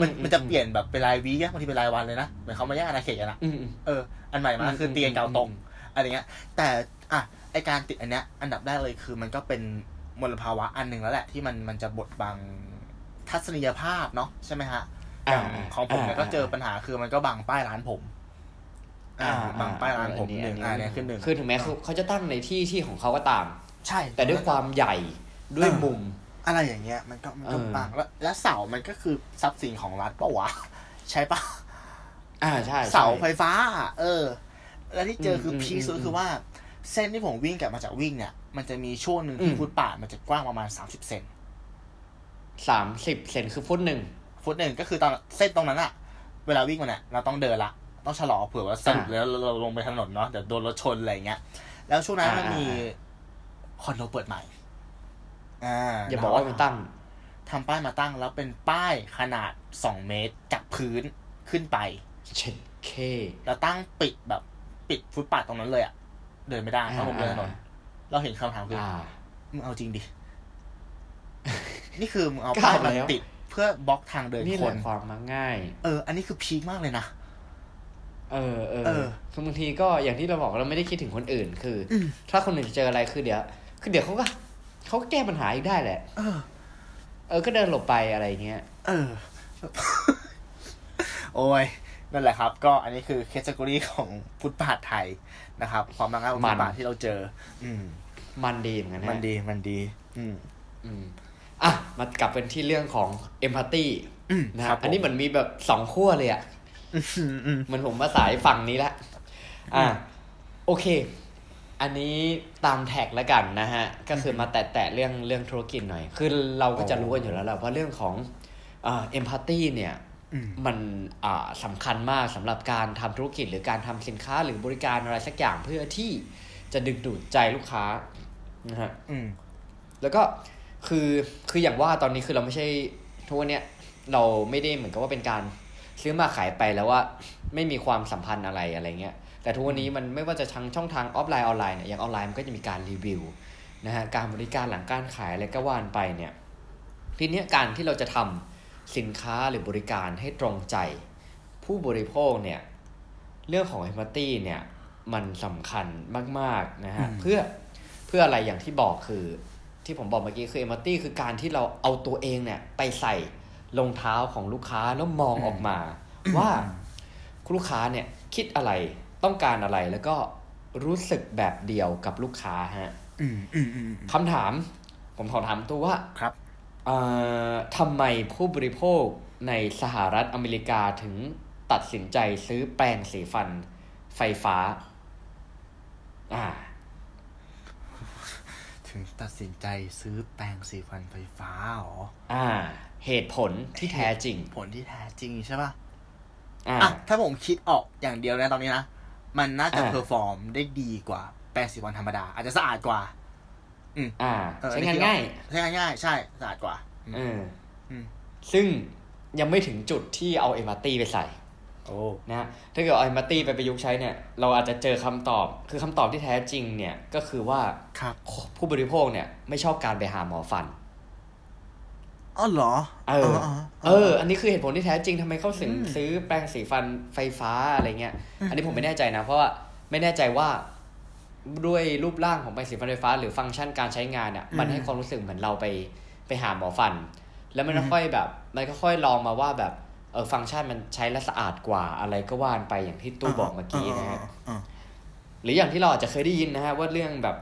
มันอืมมันจะอืมเปลี่ยนแบบเป็นรายวีอะบางทีเป็นรายวันเลยนะเหมือนเขามาแยกอาณาเขตกันอะอืมอืมเอออันใหม่มาอืมคือเตียงเก่าตรงอืมอะไรเงี้ย แต่อะไอการติดอันเนี้ย อันดับแรกเลยคือ มันก็เป็นมลภาวะอันหนึ่งแล้วแหละ ที่มันมันจะบดบังทัศนียภาพเนาะใช่ไหมฮะอย่างของผมเนี่ยก็เจอปัญหาคือมันก็บังป้ายร้านผมอ่า บังป้ายร้านผมหนึ่งอ่าเนี่ยขึ้นหนึ่งคือถึงแม้เขาเขาจะตั้งในที่ที่ของเขาก็ตาม ใช่ แต่ด้วยความใหญ่ด้วยมุม อะไรอย่างเงี้ย มันก็มันก็เออบังแล้วแล้วเสามันก็คือทรัพย์สินของรัฐปะวะ ใช่ปะอ่าใช่ใช่เสาไฟฟ้าอะเออ แล้วที่เจอคืออมพีคสุดอืมคือว่า เส้นที่ผมวิ่งกลับมาจากวิ่งเนี่ย มันจะมีช่วงหนึ่งที่อืมฟุตป่าดมันจะกว้างประมาณสามสิบเซนสามสิบเซนคือฟุตหนึ่งฟุตหนึ่งก็คือตอนเส้นตรงนั้นอะเวลาวิ่งมันอะเราต้องเดินละ ต้องชะลอเผื่อว่าสรุปอ่าแล้วเราลงไปถนนเนาะเดี๋ยวโดนรถชนอะไรอย่างเงี้ย แล้วช่วงนั้นอ่ามันมีอ่าคอนโดเปิดใหม่ อ่าอย่าบอกว่ามันตั้งทำป้ายมาตั้งแล้วเป็นป้ายขนาดสองเมตรจากพื้นขึ้นไปเช็ดเคแล้วตั้งปิดแบบปิดฟุตปาดตรงนั้นเลยอะเดินไม่ได้เพราะผมเดินถนนอ่าเราเห็นคำถามคืออ่ามึงเอาจริงดิ นี่คือมึงเอาก็ป้ายเอามาแล้วติดเพื่อบล็อกทางเดินนี่คแหนละความมักง่าย เออ อันนี้คือพีคมากเลยนะ เออเออเออคือบางทีก็อย่างที่เราบอกเราไม่ได้คิดถึงคนอื่น คืออมถ้าคนอื่นเจออะไรคือเดี๋ยวคือเดี๋ยวเขาก็เขาก็แก้ปัญหาอีกได้แหละ เออ เออก็เดินหลบไปอะไรเงี้ย เออ โอ้ยนั่นแหละครับ ก็อันนี้คือแคตตากรีของฟุตบาทไทยนะครับ ความมักง่ายของมัฟุนตบาทที่เราเจอ อืม มันดีเหมือนกันนะมันดีมันดี อืม อืมอะมากลับเป็นที่เรื่องของเอมพัตตีอืมนะคครัรับบผมอันนี้เหมือนมีแบบสองขั้วเลยอะอืมอืม เหมือนผมมาสายฝั่งนี้ละ อะโอเค อันนี้ตามแท็กแล้วกันนะฮะ ก็คือมาแตะๆเรื่องเรื่องธุรกิจหน่อย คือเราก็จะรู้กันอยู่แล้วแหละว่าเรื่องของเอ็มพัตตีเนี่ยอืมมันอ่าสำคัญมากสำหรับการทำธุรกิจหรือการทำสินค้าหรือบริการอะไรสักอย่างเพื่อที่จะดึงดูดใจลูกค้านะฮะอืมแล้วก็คือคืออย่างว่าตอนนี้คือเราไม่ใช่ทุกวันเนี้ยเราไม่ได้เหมือนกับว่าเป็นการ ซื้อมาขายไปแล้วว่าไม่มีความสัมพันธ์อะไรอะไรเงี้ยแต่ทุกวันนี้มันไม่ว่าจะทางช่องทางออฟไลน์ออนไลน์เนี่ยอย่างออนไลน์มันก็จะมีการรีวิวนะฮะการบริการหลังการขายอะไรก็ว่ากันไปเนี่ยทีเนี้ยการที่เราจะทำสินค้าหรือบริการให้ตรงใจ ผู้บริโภคเนี่ยเรื่องของ empathy เนี่ยมันสำคัญมากๆนะฮะอืมเพื่อเพื่ออะไรอย่างที่บอกคือที่ผมบอกเมื่อกี้คือ empathy คือการที่เราเอาตัวเองเนี่ยไปใส่ รองเท้าของลูกค้าแล้วมองออกมา ว่าคุณลูกค้าเนี่ยคิดอะไรต้องการอะไรแล้วก็รู้สึกแบบเดียวกับลูกค้าฮะอืมอืมอืมคำถาม ผมขอถามตัวว่าครับเอ่อทำไมผู้บริโภคในสหรัฐอเมริกาถึงตัดสินใจซื้อแปรงสีฟันไฟฟ้า อ่า ถึงตัดสินใจซื้อแปรงสีฟันไฟฟ้าเหรอ อ่า เหตุผลที่แท้จริง ผลที่แท้จริงใช่ป่ะ อ่าอะถ้าผมคิดออกอย่างเดียวนะตอนนี้นะ มันน่าจะอ่า perform ได้ดีกว่าแปรงสีฟันธรรมดา อาจจะสะอาดกว่าอ่าเออใช้งานง่าย ใช้งานง่าย ใช่ สะอาดกว่า อืมเอออืมซึ่งยังไม่ถึงจุดที่เอาเอม a ตตี้ไปใส่ โอ้นะฮะถ้าเกิดเอาเอม a ตตี้ไปประยุกต์ใช้เนี่ย เราอาจจะเจอคำตอบ คือคำตอบที่แท้จริงเนี่ย ก็คือว่าครับผู้บริโภคเนี่ย ไม่ชอบการไปหาหมอฟันอ๋อเหรอ เออ เออ อันนี้คือเหตุผลที่แท้จริงทำไมเขาถึงอืมซื้อแปรงสีฟันไฟฟ้าอะไรเงี้ยอืมอันนี้ผมไม่แน่ใจนะ เพราะว่าไม่แน่ใจว่าด้วยรูปร่างของแปรงสีฟันไฟฟ้า หรือฟังก์ชันการใช้งานเนี่ยมันให้ความรู้สึกเหมือนเราไปไปหาหมอฟัน แล้วมันก็ค่อยแบบ มันก็ค่อยลองมาว่าแบบ เออฟังก์ชันมันใช้และสะอาดกว่าอะไรก็ว่านไปอย่างที่ตู้บอกเมื่อกี้นะฮะอ่าหรืออย่างที่เราอาจจะเคยได้ยินนะฮะว่าเรื่องแบบ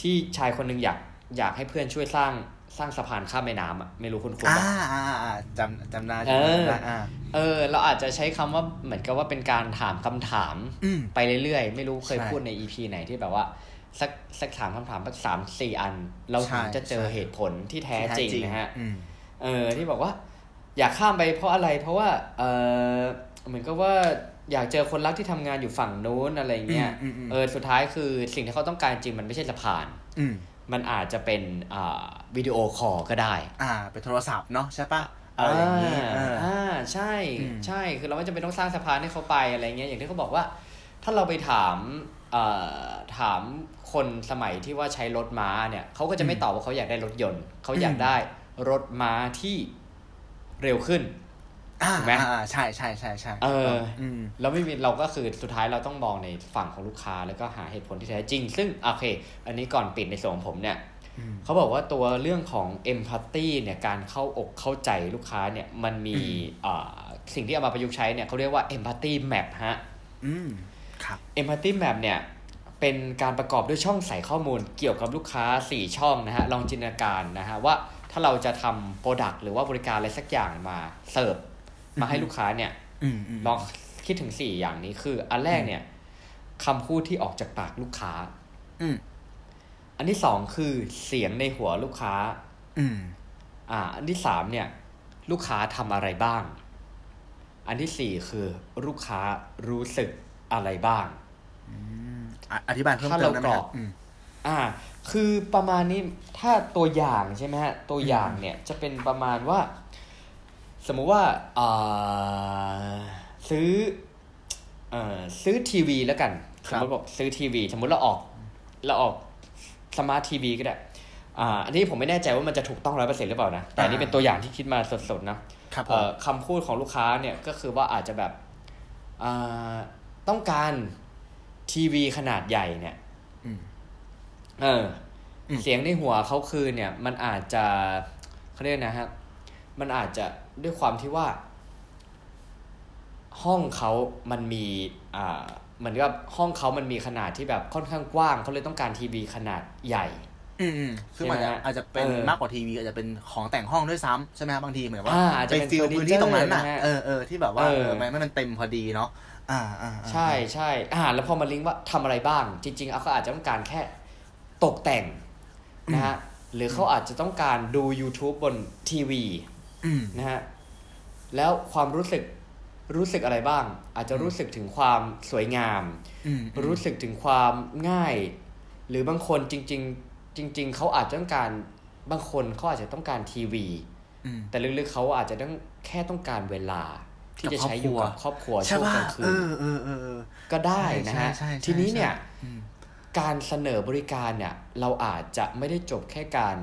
ที่ชายคนหนึ่งอยากอยากให้เพื่อนช่วยสร้างสร้างสะพานข้ามแม่น้ำอะไม่รู้คุณคุณอ่าปะอ่าอ่าจำจำได้เออจำได้อ่าเออ เราอาจจะใช้คำว่าเหมือนกับว่าเป็นการถามคำถามอืมไปเรื่อยๆ ไม่รู้เคยใช่พูดในอีพีไหนที่แบบว่า สักสักถามคำถามสักสามสี่อัน เราถึงใช่จะเจอใช่เหตุผลที่แท้จริงนะฮะอืมเออที่บอกว่า อยากข้ามไปเพราะอะไร เพราะว่าเออเหมือนกับว่าอยากเจอคนรักที่ทำงานอยู่ฝั่งนู้นอะไรเงี้ยอืมอืมอืมเออสุดท้ายคือสิ่งที่เขาต้องการจริงมันไม่ใช่สะพานอืมมันอาจจะเป็นอ่าวิดีโอคอลก็ได้ อ่า เป็นโทรศัพท์เนาะใช่ปะอะไรอย่างนี้เออออ่าใช่อืมใช่คือเราไม่จำเป็นต้องสร้างสะพานให้เขาไปอะไรเงี้ยอย่างที่เขาบอกว่า ถ้าเราไปถามเอ่อถามคนสมัยที่ว่าใช้รถม้าเนี่ยเขาก็จะไม่ตอบว่าเขาอยากได้รถยนต์เขาอยากได้รถม้าที่ เร็วขึ้นอ่าถูกไหมอ่าใช่ใช่ใช่ใช่เอออืมเราไม่มีเราก็คือสุดท้ายเราต้องมองในฝั่งของลูกค้าแล้วก็หาเหตุผลที่แท้จริง ซึ่งโอเค อันนี้ก่อนปิดในส่วนของผมเนี่ยอืมเขาบอกว่าตัวเรื่องของ empathy เนี่ยการเข้าอกเข้าใจลูกค้าเนี่ยมันมีอ่าสิ่งที่เอามาประยุกต์ใช้เนี่ยเขาเรียกว่า empathy map ฮะอืมครับ empathy map เนี่ยเป็นการประกอบด้วยช่องใส่ข้อมูลเกี่ยวกับลูกค้า 4 ช่องนะฮะลองจินตนาการนะฮะว่าถ้าเราจะทำ product หรือว่าบริการอะไรสักอย่างมาเสิร์ฟมาให้ลูกค้าเนี่ยอืมอืมลองคิดถึง4อย่างนี้คือ อันแรกเนี่ยคำพูดที่ออกจากปากลูกค้าอืมอันที่สองคือเสียงในหัวลูกค้าอืมอ่า อันที่สามเนี่ย ลูกค้าทำอะไรบ้าง อันที่สี่คือลูกค้ารู้สึกอะไรบ้างอะอธิบายเพิ่มถ้าเติเรามได้ไหมกรคอรักบอืมอ่า คือประมาณนี้ถ้าตัวอย่างใช่ไหมฮะตัวอย่างเนี่ยจะเป็นประมาณว่า สมมุติว่าอ่าซื้อเอ่อซื้อทีวีแล้วกันคสรัมบมติบอกซื้อทีวี สมมติเราออกเราออกสมาร์ททีวีก็ได้อ่าอันนี้ผมไม่แน่ใจว่ามันจะถูกต้องร้อยเปอร์เซ็นต์หรือเปล่านะ แต่อันนี้เป็นตัวอย่างที่คิดมาสดๆนะครับผเอ่มอคำพูดของลูกค้าเนี่ยก็คือว่าอาจจะแบบอ่าต้องการทีวีขนาดใหญ่เนี่ยอืม เอออมเสียงในหัวเขาคือเนี่ย มันอาจจะเขาเรียกนะครับมันอาจจะด้วยความที่ว่า ห้องเขามันมีอ่าเหมือนกับห้องเขามันมีขนาดที่แบบค่อนข้างกว้างเขาเลยต้องการทีวีขนาดใหญ่ อืมอืมคือมันใช่อาจไหมจะอาจจะเป็นเออมากกว่าทีวีอาจจะเป็นของแต่งห้องด้วยซ้ำใช่ไหมครับบางทีเหมือนว่าอ่าอาจจะไปเป็นฟิลเฟอร์นิพื้นเจอที่ร์ตรงนั้นน่ะนะฮะเออเออที่แบบว่าเออเออมันมันเต็มพอดีเนาะอ่าอ่าอ่าใช่ใช่อ่าแล้วพอมาลิงก์ว่าทำอะไรบ้าง จริงๆเขาอาจจะต้องการแค่ ตกแต่งนะฮะหรือเขาอาจจะต้องการดู YouTube บนทีวีอืมนะฮะแล้วความรู้สึกรู้สึกอะไรบ้าง อาจจะรู้สึกถึงความสวยงามอืมรู้สึกถึงความง่าย หรือบางคนจริง ๆ จริง ๆเขาอาจจะต้องการบางคนเขาอาจจะต้องการทีวีอืมแต่ลึกๆเขาอาจจะต้องแค่ต้องการเวลา ที่จะใช้อยู่กับครอบครัวใช่ช่วงป่ะกลางคืเอนอเออเออเออก็ได้นะฮะใช่ใช่ใช่ทีนี้เนี่ยอืม การเสนอบริการเนี่ย เราอาจจะไม่ได้จบแค่การ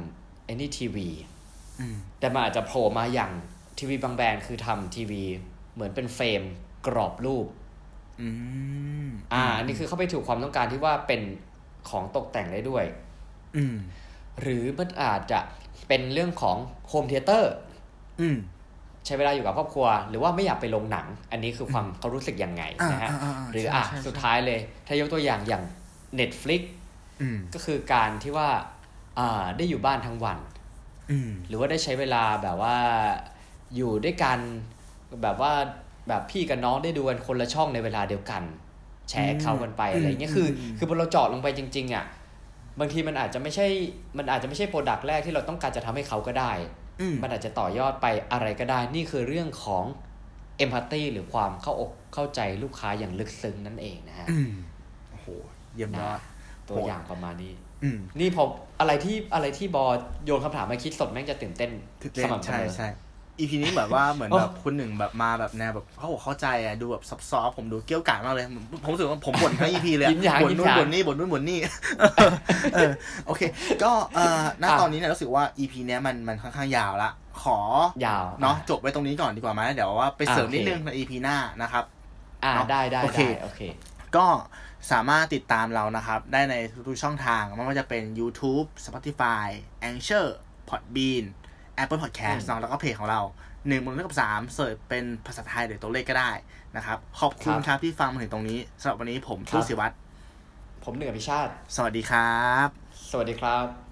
ไอ้นี่ทีวีอืมแต่มันอาจจะโผล่มาอย่างทีวีบางแบรนด์คือทำทีวี เหมือนเป็นเฟรมกรอบรูปอืมอ่าอันนี้คือเข้าไปถูกความต้องการที่ว่าเป็นของตกแต่งได้ด้วย อืมหรือมันอาจจะเป็นเรื่องของ home theater อืมใช้เวลาอยู่กับครอบครัว หรือว่าไม่อยากไปโรงหนัง อันนี้คือความเขารู้สึกยังไงอ่านะฮะอ่าอ่าหรือใช่อะใช่สุดใช่ท้ายเลย ถ้ายกตัวอย่างอย่าง Netflix อืมก็คือการที่ว่าอ่าได้อยู่บ้านทั้งวันอืมหรือว่าได้ใช้เวลาแบบว่าอยู่ด้วยกันแบบว่าแบบพี่กับน้องได้ดูกันคนละช่องในเวลาเดียวกัน แชร์เขากันไปอะไรเงี้ยคือ คือพอเราเจาะลงไปจริง ๆ อะ บางทีมันอาจจะไม่ใช่มันอาจจะไม่ใช่โปรดักต์แรกที่เราต้องการจะทำให้เขาก็ได้อืมมันอาจจะต่อยอดไปอะไรก็ได้ นี่คือเรื่องของเอมพัตตีหรือความเข้าอกเข้าใจลูกค้าอย่างลึกซึ้งนั่นเองนะฮะอืมโอ้โห เยี่ยมยอดตัวอย่างประมาณนี้อืมนี่พออะไรที่อะไรที่บอโยนคำถามมาคิดสดแม่งจะตื่นเต้นตื่นเต้สนม่ำเสใช่มอใช่อีพีนี้แบบว่าเหมือนโอ้แบบคุณหนึ่งแบบมาแบบแนวแบบเขาบอกเข้าใจอะดูแบบซับซ้อนผมดูเกี้ยวกาดมากเลยผมผมรู้สึกว่าผมบ่นทั้งอีพีเลยอะยิ้มหยางบ่นยิ้มนู่หนยางบ่นนี่บ่นนู่นบ่นนี่เออโอเค ก็เอ่อณอะตอนนี้เนี่ยรู้สึกว่า EP เนี้ยมันมันค่อนข้างยาวละขอยาวเนาะจบไว้ตรงนี้ก่อนดีกว่าไหมเดี๋ยวว่าไปเสริมอะโอเคนิดนึงใน EP หน้านะครับอ่าเนาะได้ได้โอเคได้โอเค ก็ สามารถติดตามเรานะครับ ได้ในทุกๆช่องทางไม่ว่าจะเป็น YouTube Spotify Anchor Podbean Apple Podcast อืมเนาะแล้วก็เพจของเราหนึ่งบนเรื่องกับสาม search เป็นภาษาไทยหรือตัวเลขก็ได้นะครับ ขอบคุณครับครับที่ฟังมาถึงตรงนี้สำหรับวันนี้ผมครับทูศิวัตรผมหนึ่งอภิชาติ สวัสดีครับ สวัสดีครับ